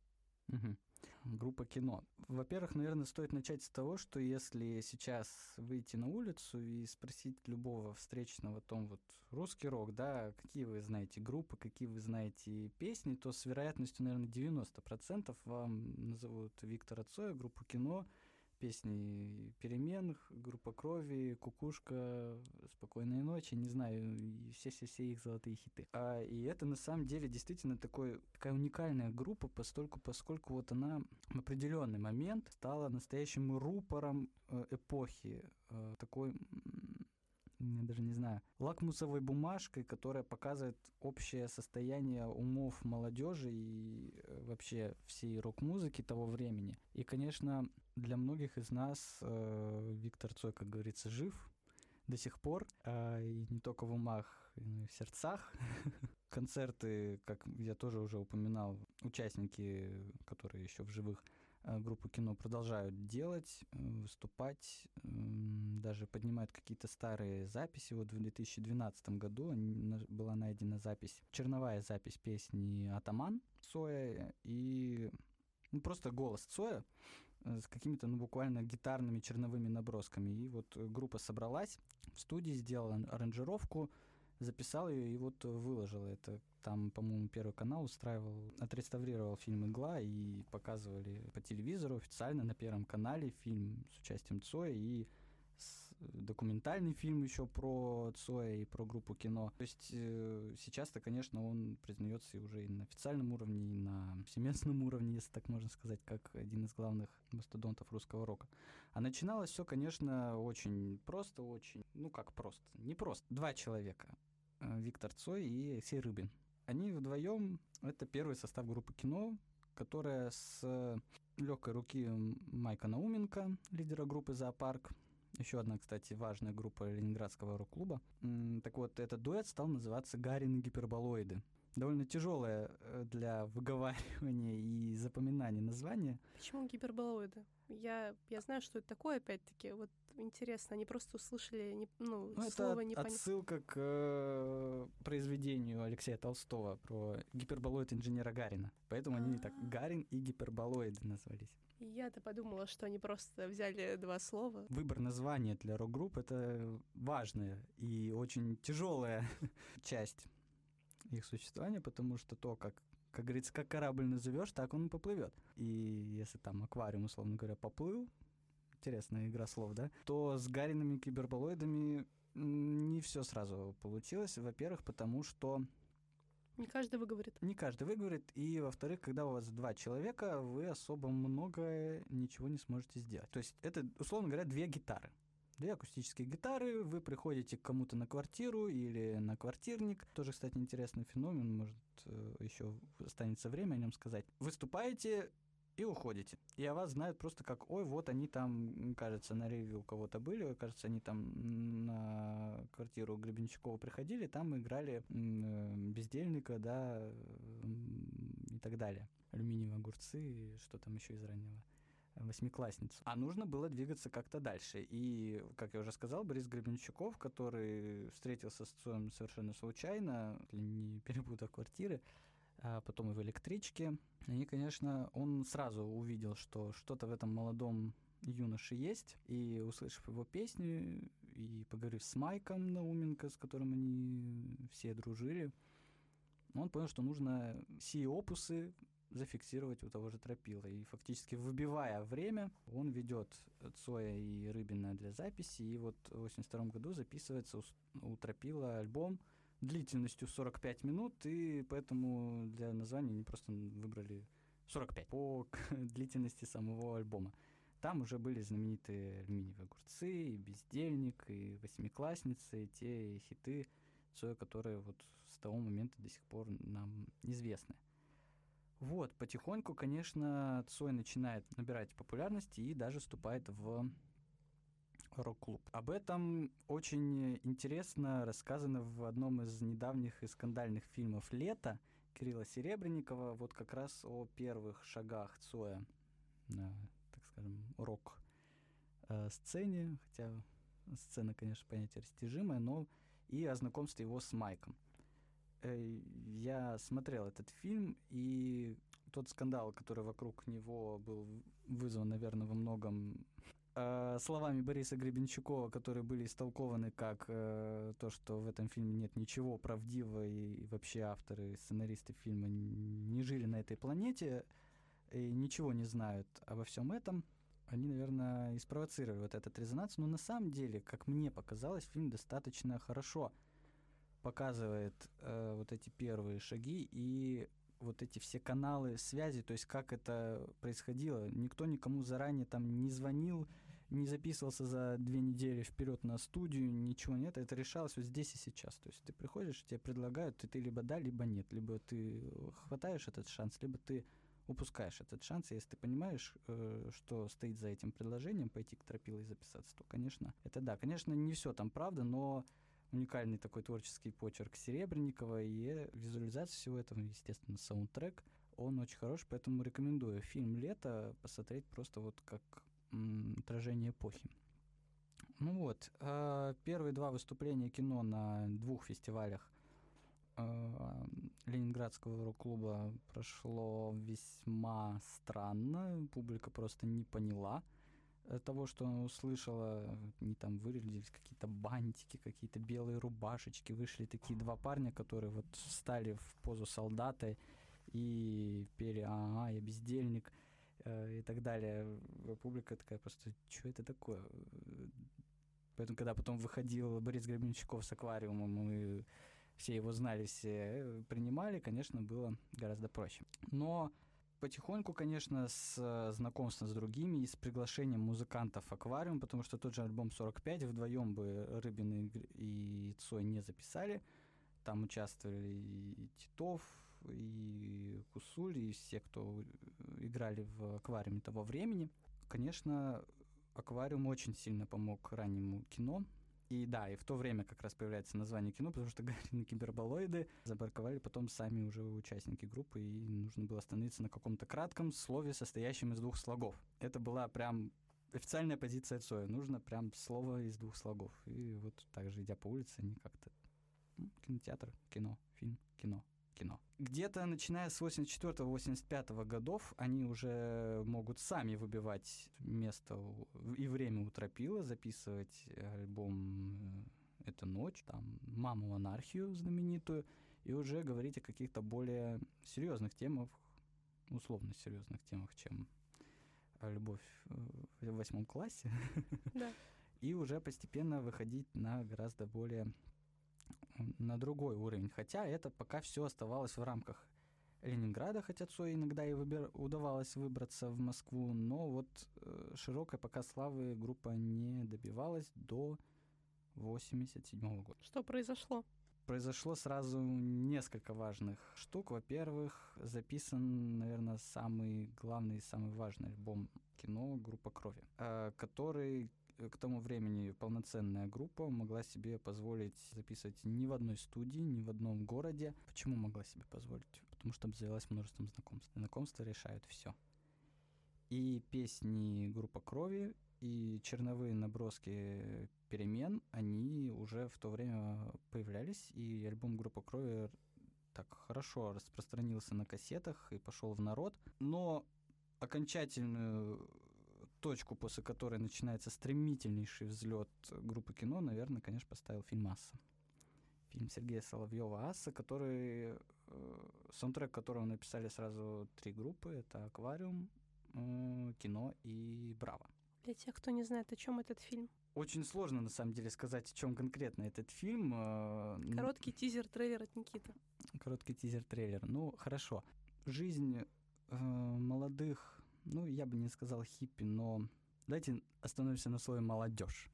Мгм. Группа кино. Во-первых, наверное, стоит начать с того, что если сейчас выйти на улицу и спросить любого встречного о том, вот русский рок, да, какие вы знаете группы, какие вы знаете песни, то с вероятностью, наверное, 90% вам назовут Виктора Цоя, группу кино, песни перемен, группа крови, кукушка, спокойной ночи, не знаю, все-все-все их золотые хиты. А, и это на самом деле действительно такой, такая уникальная группа, постольку, поскольку вот она в определенный момент стала настоящим рупором э, эпохи, э, такой я даже не знаю, лакмусовой бумажкой, которая показывает общее состояние умов молодежи и э, вообще всей рок-музыки того времени. И, конечно, для многих из нас э, Виктор Цой, как говорится, жив до сих пор, а, и не только в умах, но и в сердцах. Концерты, как я тоже уже упоминал, участники, которые еще в живых, э, группу кино продолжают делать, э, выступать, м, даже поднимают какие-то старые записи. Вот в 2012 году была найдена запись, черновая запись песни «Атаман» Цоя и ну, просто голос Цоя э, с какими-то, ну, буквально гитарными черновыми набросками. И вот группа собралась в студии, сделала ан- аранжировку, записал ее и вот выложила это. Там, по-моему, Первый канал устраивал, отреставрировал фильм «Игла» и показывали по телевизору официально на Первом канале фильм с участием Цоя и документальный фильм еще про Цоя и про группу кино. То есть э, сейчас-то, конечно, он признается и уже и на официальном уровне, и на всеместном уровне, если так можно сказать, как один из главных мастодонтов русского рока. А начиналось все, конечно, очень просто, очень, ну как просто, не просто. Два человека, э, Виктор Цой и Алексей Рыбин. Они вдвоем это первый состав группы кино, которая с легкой руки Майка Науменко, лидера группы «Зоопарк», еще одна, кстати, важная группа Ленинградского рок-клуба. Так вот, этот дуэт стал называться «Гарин и гиперболоиды». Довольно тяжелое э, для выговаривания и запоминания название. Почему гиперболоиды? Я, я знаю, что это такое, опять-таки. Вот интересно, они просто услышали не, ну, Ну, это слово от- не поня- отсылка к э, произведению Алексея Толстого про гиперболоид инженера Гарина. Поэтому они так Гарин и гиперболоиды назвались. Я-то подумала, что они просто взяли два слова. Выбор названия для рок-групп — это важная и очень тяжелая часть их существования, потому что то, как, как говорится, как корабль назовешь, так он и поплывет. И если там аквариум, условно говоря, поплыл, интересная игра слов, да, то с гариными киберболоидами не все сразу получилось. Во-первых, потому что Не каждый выговорит. не каждый выговорит, и во-вторых, когда у вас два человека, вы особо много ничего не сможете сделать. То есть это, условно говоря, две гитары. Две акустические гитары, вы приходите к кому-то на квартиру или на квартирник. Тоже, кстати, интересный феномен, может, еще останется время о нем сказать. Выступаете и уходите. И о вас знают просто как, ой, вот они там, кажется, на реве у кого-то были, кажется, они там на квартиру Гребенщикова приходили, там играли э, бездельника, да, м, и так далее. Алюминиевые огурцы, что там еще из раннего восьмиклассницу. А нужно было двигаться как-то дальше. И, как я уже сказал, Борис Гребенщиков, который встретился с Цоем совершенно случайно, не перепутав квартиры, а потом и в электричке. И, конечно, он сразу увидел, что что-то в этом молодом юноше есть, и, услышав его песню, и поговорив с Майком Науменко, с которым они все дружили, он понял, что нужно сие опусы зафиксировать у того же Тропила. И фактически выбивая время, он ведет Цоя и Рыбина для записи. И вот в 82 году записывается у, у Тропила альбом длительностью 45 минут, и поэтому для названия они просто выбрали 45 по длительности самого альбома. Там уже были знаменитые алюминиевые огурцы. и бездельник, и восьмиклассница, и те хиты Цоя, которые вот с того момента до сих пор нам известны. Вот, потихоньку, конечно, Цой начинает набирать популярность и даже вступает в рок-клуб. Об этом очень интересно рассказано в одном из недавних и скандальных фильмов «Лето» Кирилла Серебренникова, вот как раз о первых шагах Цоя на, так скажем, рок-сцене, хотя сцена, конечно, понятие растяжимое, но и о знакомстве его с Майком. Э, я смотрел этот фильм, и тот скандал, который вокруг него был вызван, наверное, во многом э, словами Бориса Гребенщикова, которые были истолкованы как э, то, что в этом фильме нет ничего правдивого, и вообще авторы, сценаристы фильма не жили на этой планете и ничего не знают обо всем этом, они, наверное, и спровоцировали вот этот резонанс. Но на самом деле, как мне показалось, фильм достаточно хорошо показывает э, вот эти первые шаги и вот эти все каналы связи, то есть как это происходило. Никто никому заранее там не звонил, не записывался за две недели вперед на студию, ничего нет. Это решалось вот здесь и сейчас. То есть ты приходишь, тебе предлагают, и ты либо да, либо нет. Либо ты хватаешь этот шанс, либо ты упускаешь этот шанс. И если ты понимаешь, э, что стоит за этим предложением пойти к Тропиле и записаться, то, конечно, это да. Конечно, не все там правда, но уникальный такой творческий почерк Серебренникова и визуализация всего этого, естественно, саундтрек. Он очень хорош, поэтому рекомендую фильм «Лето» посмотреть просто вот как м, отражение эпохи. Ну вот, э, первые два выступления кино на двух фестивалях э, Ленинградского рок-клуба прошло весьма странно. Публика просто не поняла того, что она услышала. Не там вырядились какие-то бантики, какие-то белые рубашечки. Вышли такие два парня, которые вот встали в позу солдата и пели «Ага, я бездельник» э, и так далее. Публика такая просто, что это такое? Поэтому, когда потом выходил Борис Гребенщиков с аквариумом, и все его знали, все э, принимали, конечно, было гораздо проще. Но потихоньку, конечно, с э, знакомством с другими и с приглашением музыкантов «Аквариум», потому что тот же альбом «45» вдвоем бы Рыбин и Цой не записали. Там участвовали и Титов, и Кусуль, и все, кто э, играли в «Аквариуме» того времени. Конечно, «Аквариум» очень сильно помог раннему кино, и да, и в то время как раз появляется название кино, потому что Гарри киберболоиды запарковали потом сами уже участники группы, и нужно было остановиться на каком-то кратком слове, состоящем из двух слогов. Это была прям официальная позиция Цоя. Нужно прям слово из двух слогов. И вот так же, идя по улице, они как-то... Кинотеатр, кино, фильм, кино, кино. Где-то начиная с 84-85 годов они уже могут сами выбивать место и время у Тропила, записывать альбом э, «Это ночь», там «Маму анархию» знаменитую, и уже говорить о каких-то более серьезных темах, условно серьезных темах, чем любовь в восьмом классе. Да. И уже постепенно выходить на гораздо более на другой уровень. Хотя это пока все оставалось в рамках Ленинграда, хотя Цой иногда и выбир... удавалось выбраться в Москву, но вот э, широкой пока славы группа не добивалась до 87 года. Что произошло? Произошло сразу несколько важных штук. Во-первых, записан, наверное, самый главный и самый важный альбом кино «Группа крови», э, который к тому времени полноценная группа могла себе позволить записывать ни в одной студии, ни в одном городе. Почему могла себе позволить? Потому что обзавелась множеством знакомств. Знакомства решают все. И песни группа крови, и черновые наброски перемен, они уже в то время появлялись, и альбом группа крови так хорошо распространился на кассетах и пошел в народ. Но окончательную точку, после которой начинается стремительнейший взлет группы кино, наверное, конечно, поставил фильм «Асса». Фильм Сергея Соловьева «Асса», который, э, саундтрек которого написали сразу три группы. Это «Аквариум», э, «Кино» и «Браво». Для тех, кто не знает, о чем этот фильм. Очень сложно, на самом деле, сказать, о чем конкретно этот фильм. Э, Короткий тизер-трейлер от Никиты. Короткий тизер-трейлер. Ну, хорошо. Жизнь э, молодых ну, я бы не сказал хиппи, но Давайте остановимся на слове «молодежь».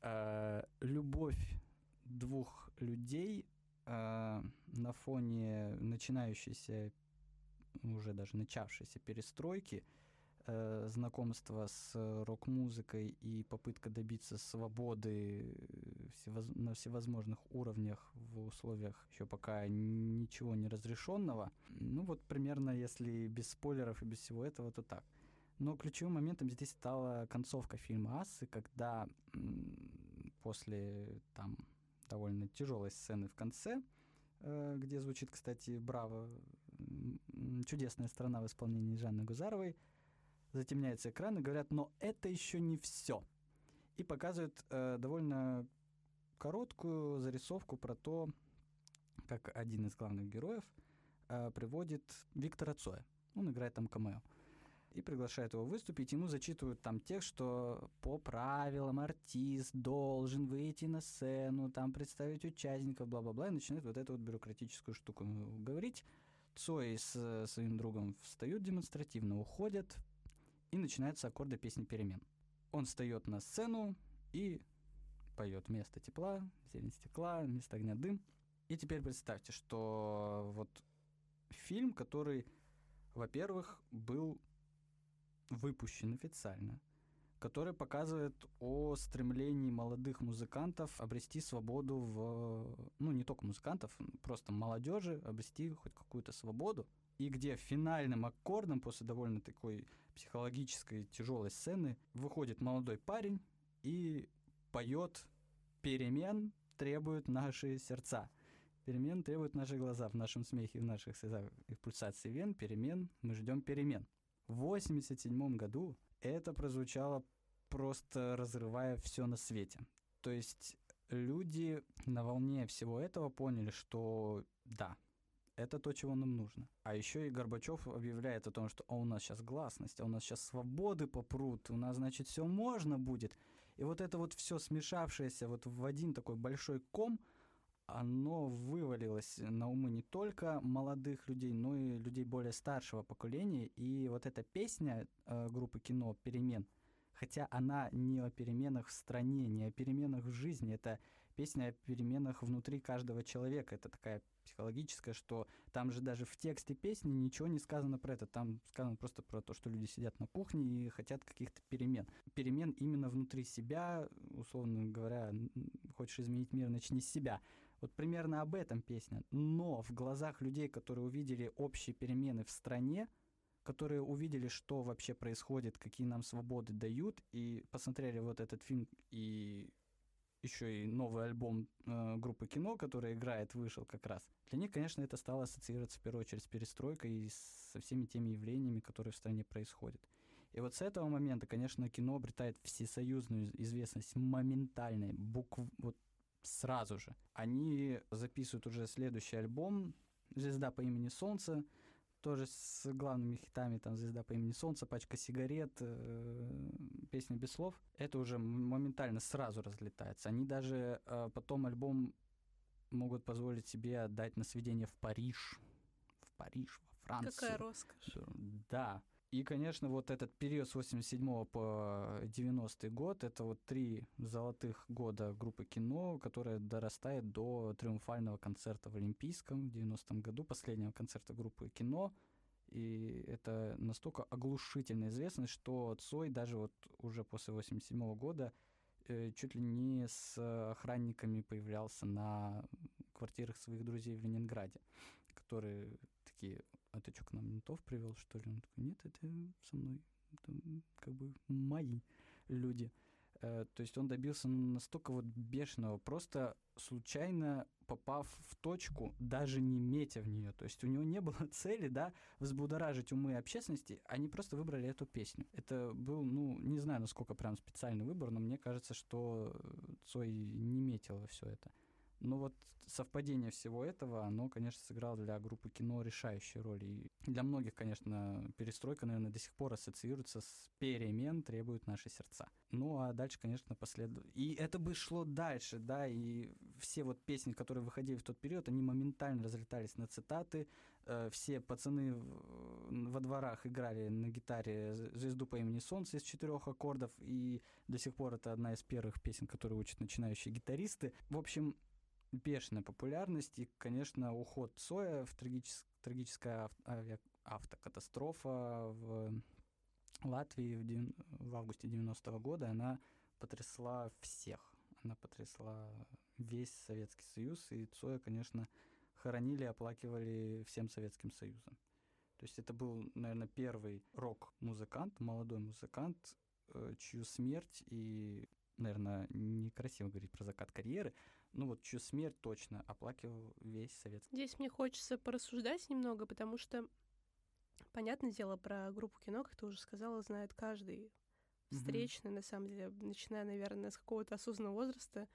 Э, любовь двух людей э, на фоне начинающейся, уже даже начавшейся перестройки, э, знакомства с рок-музыкой и попытка добиться свободы всевоз- на всевозможных уровнях в условиях еще пока ничего не разрешенного. Ну вот примерно, если без спойлеров и без всего этого, то так. Но ключевым моментом здесь стала концовка фильма «Асы», когда после там довольно тяжелой сцены в конце, э, где звучит, кстати, «Браво», «Чудесная страна» в исполнении Жанны Гузаровой, затемняется экран и говорят, но это еще не все. И показывают э, довольно короткую зарисовку про то, как один из главных героев э, приводит Виктора Цоя. Он играет там камео и приглашают его выступить. Ему зачитывают там текст, что по правилам артист должен выйти на сцену, там представить участников, бла-бла-бла, и начинает вот эту вот бюрократическую штуку говорить. Цой с своим другом встают демонстративно, уходят, и начинаются аккорды песни «Перемен». Он встает на сцену и поет «Место тепла», «Зелень стекла», «Место огня дым». И теперь представьте, что вот фильм, который, во-первых, был выпущен официально, который показывает о стремлении молодых музыкантов обрести свободу в... Ну, не только музыкантов, просто молодежи обрести хоть какую-то свободу. И где финальным аккордом после довольно такой психологической тяжелой сцены выходит молодой парень и поет «Перемен требуют наши сердца». Перемен требуют наши глаза в нашем смехе, в наших слезах, в пульсации вен. Перемен, мы ждем перемен. В 87 году это прозвучало просто разрывая все на свете. То есть люди на волне всего этого поняли, что да, это то, чего нам нужно. А еще и Горбачев объявляет о том, что а у нас сейчас гласность, а у нас сейчас свободы попрут, у нас, значит, все можно будет. И вот это вот все смешавшееся вот в один такой большой ком – оно вывалилось на умы не только молодых людей, но и людей более старшего поколения. И вот эта песня э, группы кино «Перемен», хотя она не о переменах в стране, не о переменах в жизни, это песня о переменах внутри каждого человека. Это такая психологическая, что там же даже в тексте песни ничего не сказано про это. Там сказано просто про то, что люди сидят на кухне и хотят каких-то перемен. Перемен именно внутри себя, условно говоря, хочешь изменить мир, начни с себя. Вот примерно об этом песня. Но в глазах людей, которые увидели общие перемены в стране, которые увидели, что вообще происходит, какие нам свободы дают, и посмотрели вот этот фильм и еще и новый альбом э, группы кино, который играет, вышел как раз. Для них, конечно, это стало ассоциироваться в первую очередь с перестройкой и со всеми теми явлениями, которые в стране происходят. И вот с этого момента, конечно, кино обретает всесоюзную известность моментально, букв, вот сразу же. Они записывают уже следующий альбом «Звезда по имени Солнце», тоже с главными хитами, там «Звезда по имени Солнце», «Пачка сигарет», э, «Песня без слов». Это уже моментально сразу разлетается. Они даже э, потом альбом могут позволить себе отдать на сведение в Париж. В Париж, во Францию. Какая роскошь. Да. И, конечно, вот этот период с 87 по 90 год, это вот три золотых года группы кино, которая дорастает до триумфального концерта в Олимпийском в 90-м году, последнего концерта группы кино. И это настолько оглушительная известность, что Цой даже вот уже после 87 года э, чуть ли не с охранниками появлялся на квартирах своих друзей в Ленинграде, которые такие а ты что, к нам ментов привел, что ли? Он такой, нет, это со мной, это как бы мои люди. Э, то есть он добился настолько вот бешеного, просто случайно попав в точку, даже не метя в нее. То есть у него не было цели, да, взбудоражить умы общественности, они просто выбрали эту песню. Это был, ну, не знаю, насколько прям специальный выбор, но мне кажется, что Цой не метил все это. Но вот совпадение всего этого, оно, конечно, сыграло для группы кино решающую роль. И для многих, конечно, перестройка, наверное, до сих пор ассоциируется с перемен требуют наши сердца. Ну, а дальше, конечно, последует. И это бы шло дальше, да, и все вот песни, которые выходили в тот период, они моментально разлетались на цитаты. Э, все пацаны во дворах играли на гитаре «Звезду по имени Солнце» из четырех аккордов, и до сих пор это одна из первых песен, которые учат начинающие гитаристы. В общем, бешеная популярность и, конечно, уход Цоя в трагичес... трагическая авто... автокатастрофа в Латвии в, в августе 90-го года, она потрясла всех. Она потрясла весь Советский Союз, и Цоя, конечно, хоронили, оплакивали всем Советским Союзом. То есть это был, наверное, первый рок-музыкант, молодой музыкант, э, чью смерть и, наверное, некрасиво говорить про закат карьеры, ну вот чью смерть точно оплакивал весь Советский Здесь мне хочется порассуждать немного, потому что, понятное дело, про группу кино, как ты уже сказала, знает каждый встречный, mm-hmm. на самом деле, начиная, наверное, с какого-то осознанного возраста,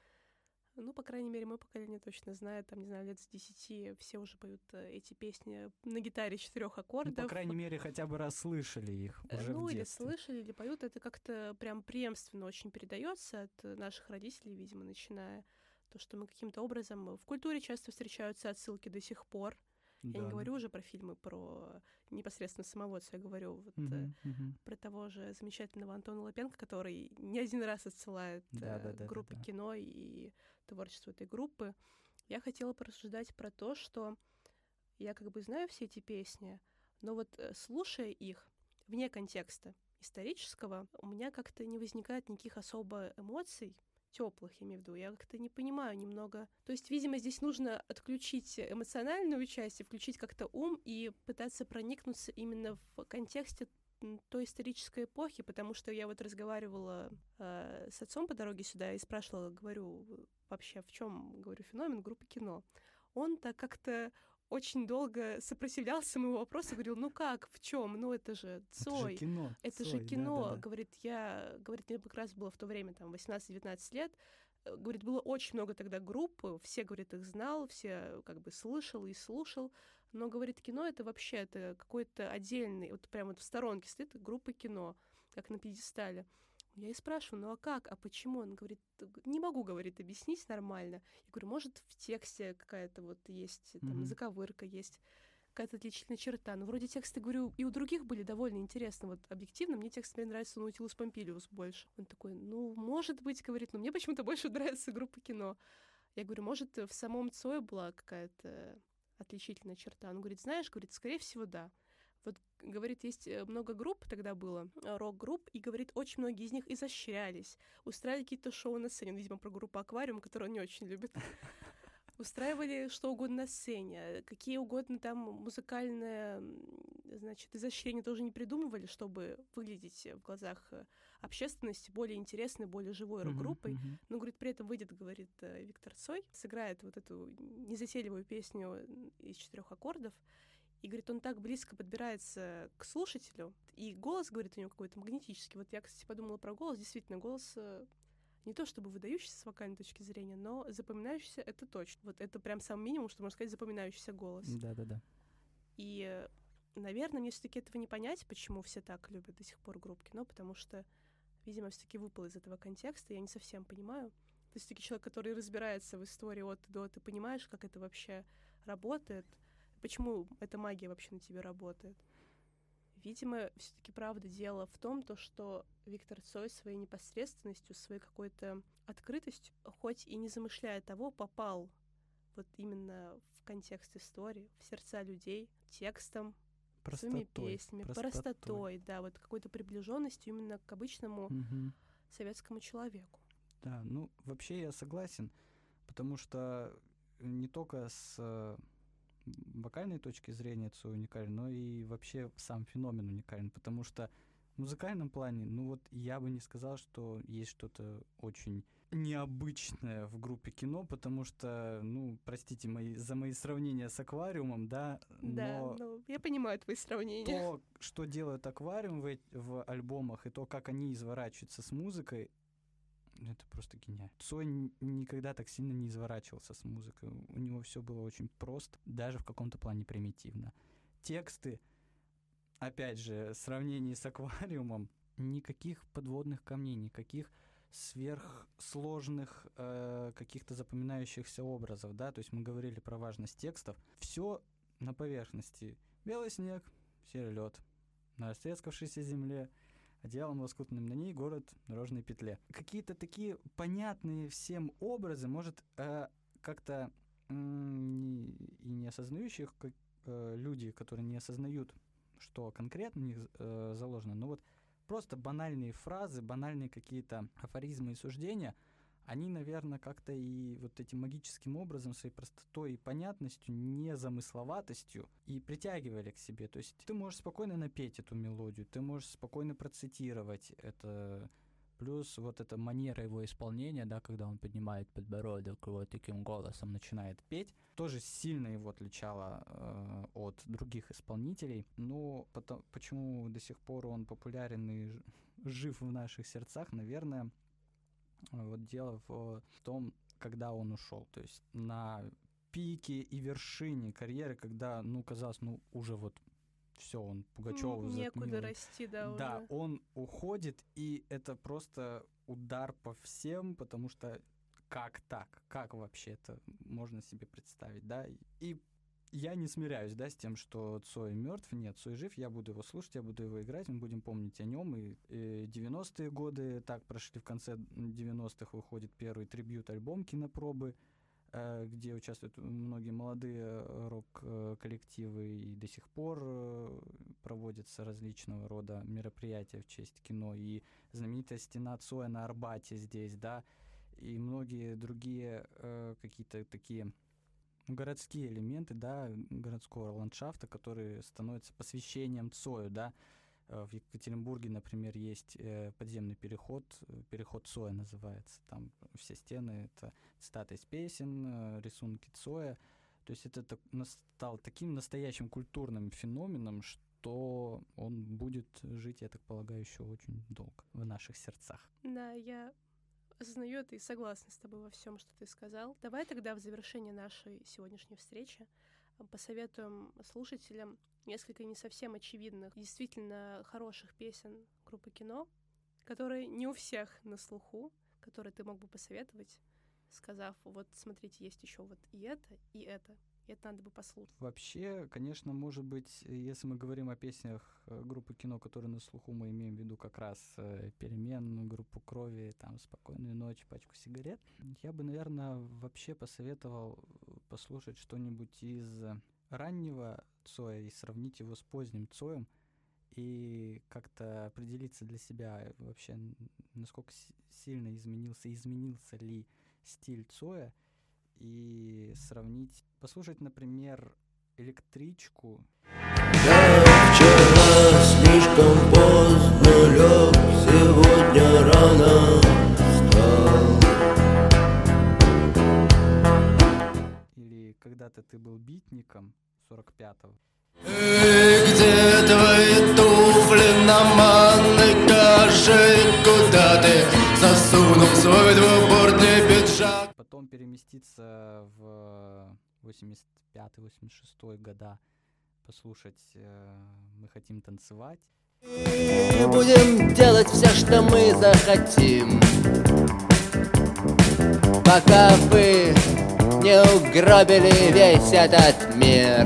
ну, по крайней мере, мое поколение точно знает, там, не знаю, лет с десяти все уже поют э, эти песни на гитаре четырех аккордов. Ну, по крайней мере, хотя бы раз слышали их э, уже Ну, в или детстве. слышали, или поют. Это как-то прям преемственно очень передается от наших родителей, видимо, начиная то, что мы каким-то образом... В культуре часто встречаются отсылки до сих пор. Да. Я не говорю уже про фильмы про непосредственно самого я говорю вот uh-huh, uh-huh. про того же замечательного Антона Лапенко, который не один раз отсылает да, да, да, группы да, да. кино и творчество этой группы. Я хотела порассуждать про то, что я как бы знаю все эти песни, но вот э, слушая их вне контекста исторического, у меня как-то не возникает никаких особо эмоций, теплых, я имею в виду. Я как-то не понимаю немного. То есть, видимо, здесь нужно отключить эмоциональную часть и включить как-то ум и пытаться проникнуться именно в контексте той исторической эпохи, потому что я вот разговаривала э, с отцом по дороге сюда и спрашивала, говорю, вообще в чем, говорю, феномен группы кино. Он так как-то очень долго сопротивлялся моему вопросу, говорил, ну как, в чем, ну это же Цой, это же кино, это Цой, же кино. Да, да, да. говорит, я, говорит, мне как раз было в то время там 18-19 лет, э, говорит, было очень много тогда групп, все, говорит, их знал, все как бы слышал и слушал, но, говорит, кино это вообще это какой-то отдельный, вот прямо вот в сторонке стоит группа кино, как на пьедестале. Я и спрашиваю, ну а как, а почему? Он говорит, не могу, говорит, объяснить нормально. Я говорю, может, в тексте какая-то вот есть, там, mm-hmm. заковырка есть, какая-то отличительная черта. Но вроде тексты, говорю, и у других были довольно интересны. Вот объективно мне текст, мне нравится Наутилус Помпилиус больше. Он такой, ну, может быть, говорит, но мне почему-то больше нравится группа кино. Я говорю, может, в самом Цое была какая-то отличительная черта? Он говорит, знаешь, говорит, скорее всего, да. Вот, говорит, есть э, много групп тогда было, э, рок-групп, и, говорит, очень многие из них изощрялись, устраивали какие-то шоу на сцене, видимо, про группу «Аквариум», которую он не очень любит. Устраивали что угодно на сцене, какие угодно там музыкальные, значит, изощрения тоже не придумывали, чтобы выглядеть в глазах э, общественности более интересной, более живой рок-группой. Uh-huh, uh-huh. Но, говорит, при этом выйдет, говорит Виктор Цой, сыграет вот эту незатейливую песню из четырех аккордов, и, говорит, он так близко подбирается к слушателю, и голос, говорит, у него какой-то магнетический. Вот я, кстати, подумала про голос. Действительно, голос э, не то чтобы выдающийся с вокальной точки зрения, но запоминающийся — это точно. Вот это прям сам минимум, что можно сказать, запоминающийся голос. Да-да-да. И, наверное, мне все таки этого не понять, почему все так любят до сих пор группу кино, потому что, видимо, все таки выпал из этого контекста, я не совсем понимаю. Ты все таки человек, который разбирается в истории от и до, ты понимаешь, как это вообще работает — почему эта магия вообще на тебе работает. Видимо, все-таки правда дело в том, то, что Виктор Цой своей непосредственностью, своей какой-то открытостью, хоть и не замышляя того, попал вот именно в контекст истории, в сердца людей, текстом, простотой, своими песнями, простотой. простотой, да, вот какой-то приближенностью именно к обычному угу. советскому человеку. Да, ну вообще я согласен, потому что не только с вокальной точки зрения Цой уникален, но и вообще сам феномен уникален, потому что в музыкальном плане, ну вот я бы не сказал, что есть что-то очень необычное в группе кино, потому что, ну, простите мои, за мои сравнения с аквариумом, да, да, но ну, я понимаю твои сравнения. То, что делают аквариум в, в альбомах, и то, как они изворачиваются с музыкой, это просто гениально. Цой никогда так сильно не изворачивался с музыкой. У него все было очень просто, даже в каком-то плане примитивно. Тексты, опять же, в сравнении с аквариумом, никаких подводных камней, никаких сверхсложных э, каких-то запоминающихся образов, да, то есть мы говорили про важность текстов. Все на поверхности. Белый снег, серый лед, на растрескавшейся земле, одеялом лоскутным на ней город дорожной петле. Какие-то такие понятные всем образы, может, э, как-то не, и не осознающих как, э, люди, которые не осознают, что конкретно у них э, заложено, но вот просто банальные фразы, банальные какие-то афоризмы и суждения, они, наверное, как-то и вот этим магическим образом, своей простотой и понятностью, незамысловатостью и притягивали к себе. То есть ты можешь спокойно напеть эту мелодию, ты можешь спокойно процитировать это, плюс вот эта манера его исполнения, да, когда он поднимает подбородок и вот таким голосом начинает петь, тоже сильно его отличало э, от других исполнителей. Но потом, почему до сих пор он популярен и жив в наших сердцах, наверное, вот дело в том, когда он ушел. То есть на пике и вершине карьеры, когда, ну, казалось, ну, уже вот все, он Пугачеву М, Некуда затмил. расти, да, Да, уже. он уходит, и это просто удар по всем, потому что как так? Как вообще это можно себе представить, да? И я не смиряюсь, да, с тем, что Цой мертв. Нет, Цой жив, я буду его слушать, я буду его играть, мы будем помнить о нем. И, э, 90-е годы так прошли, в конце 90-х выходит первый трибьют-альбом кинопробы, э, где участвуют многие молодые э, рок-коллективы, и до сих пор проводятся различного рода мероприятия в честь кино. И знаменитая стена Цоя на Арбате здесь, да, и многие другие какие-то такие городские элементы, да, городского ландшафта, которые становятся посвящением Цою, да. Э, В Екатеринбурге, например, есть э, подземный переход, э, переход Цоя называется. Там все стены это цитаты из песен, рисунки Цоя. То есть это так- стал таким настоящим культурным феноменом, что он будет жить, я так полагаю, еще очень долго в наших сердцах. Да, я осознаю это и согласна с тобой во всем, что ты сказал. Давай тогда в завершение нашей сегодняшней встречи а, посоветуем слушателям несколько не совсем очевидных, действительно хороших песен группы кино, которые не у всех на слуху, которые ты мог бы посоветовать, сказав, вот смотрите, есть еще вот и это, и это. И это надо бы послушать. Вообще, конечно, может быть, если мы говорим о песнях э, группы кино, которые на слуху, мы имеем в виду как раз э, перемен, группу крови, там «Спокойную ночь», пачку сигарет. Я бы, наверное, вообще посоветовал послушать что-нибудь из раннего Цоя и сравнить его с поздним Цоем, и как-то определиться для себя вообще, насколько си- сильно изменился, изменился ли стиль Цоя, и сравнить, послушать, например, электричку. Вчера слишком поздно лег, сегодня рано встал. Или когда-то ты был битником 45-го. Где твои туфли на манной каше? Куда ты засунул свой двубортный пиджак? Потом переместиться в 85-86 года, послушать э, «Мы хотим танцевать». И будем делать все, что мы захотим Пока вы не угробили весь этот мир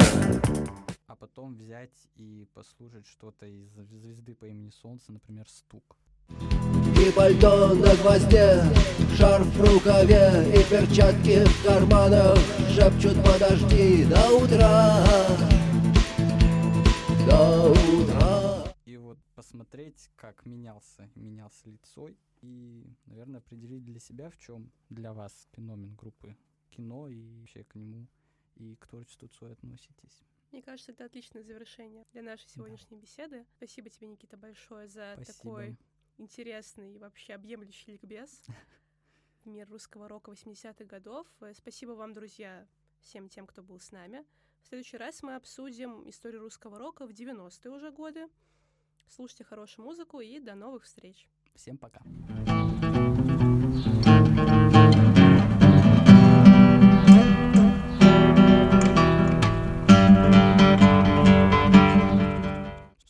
а потом взять и послушать что-то из звезды по имени Солнце, например, «Стук». И пальто на гвозде, шарф в рукаве И перчатки в карманах шепчут подожди до утра До утра И вот посмотреть, как менялся, менялся лицой, и, наверное, определить для себя, в чем для вас феномен группы кино и вообще к нему и к творчеству Цоя относитесь. Мне кажется, это отличное завершение для нашей сегодняшней беседы. Спасибо тебе, Никита, большое за Спасибо. такой интересный и вообще объемлющий ликбез в мир русского рока 80-х годов. Э, Спасибо вам, друзья, всем тем, кто был с нами. В следующий раз мы обсудим историю русского рока в 90-е уже годы. Слушайте хорошую музыку и до новых встреч. Всем пока.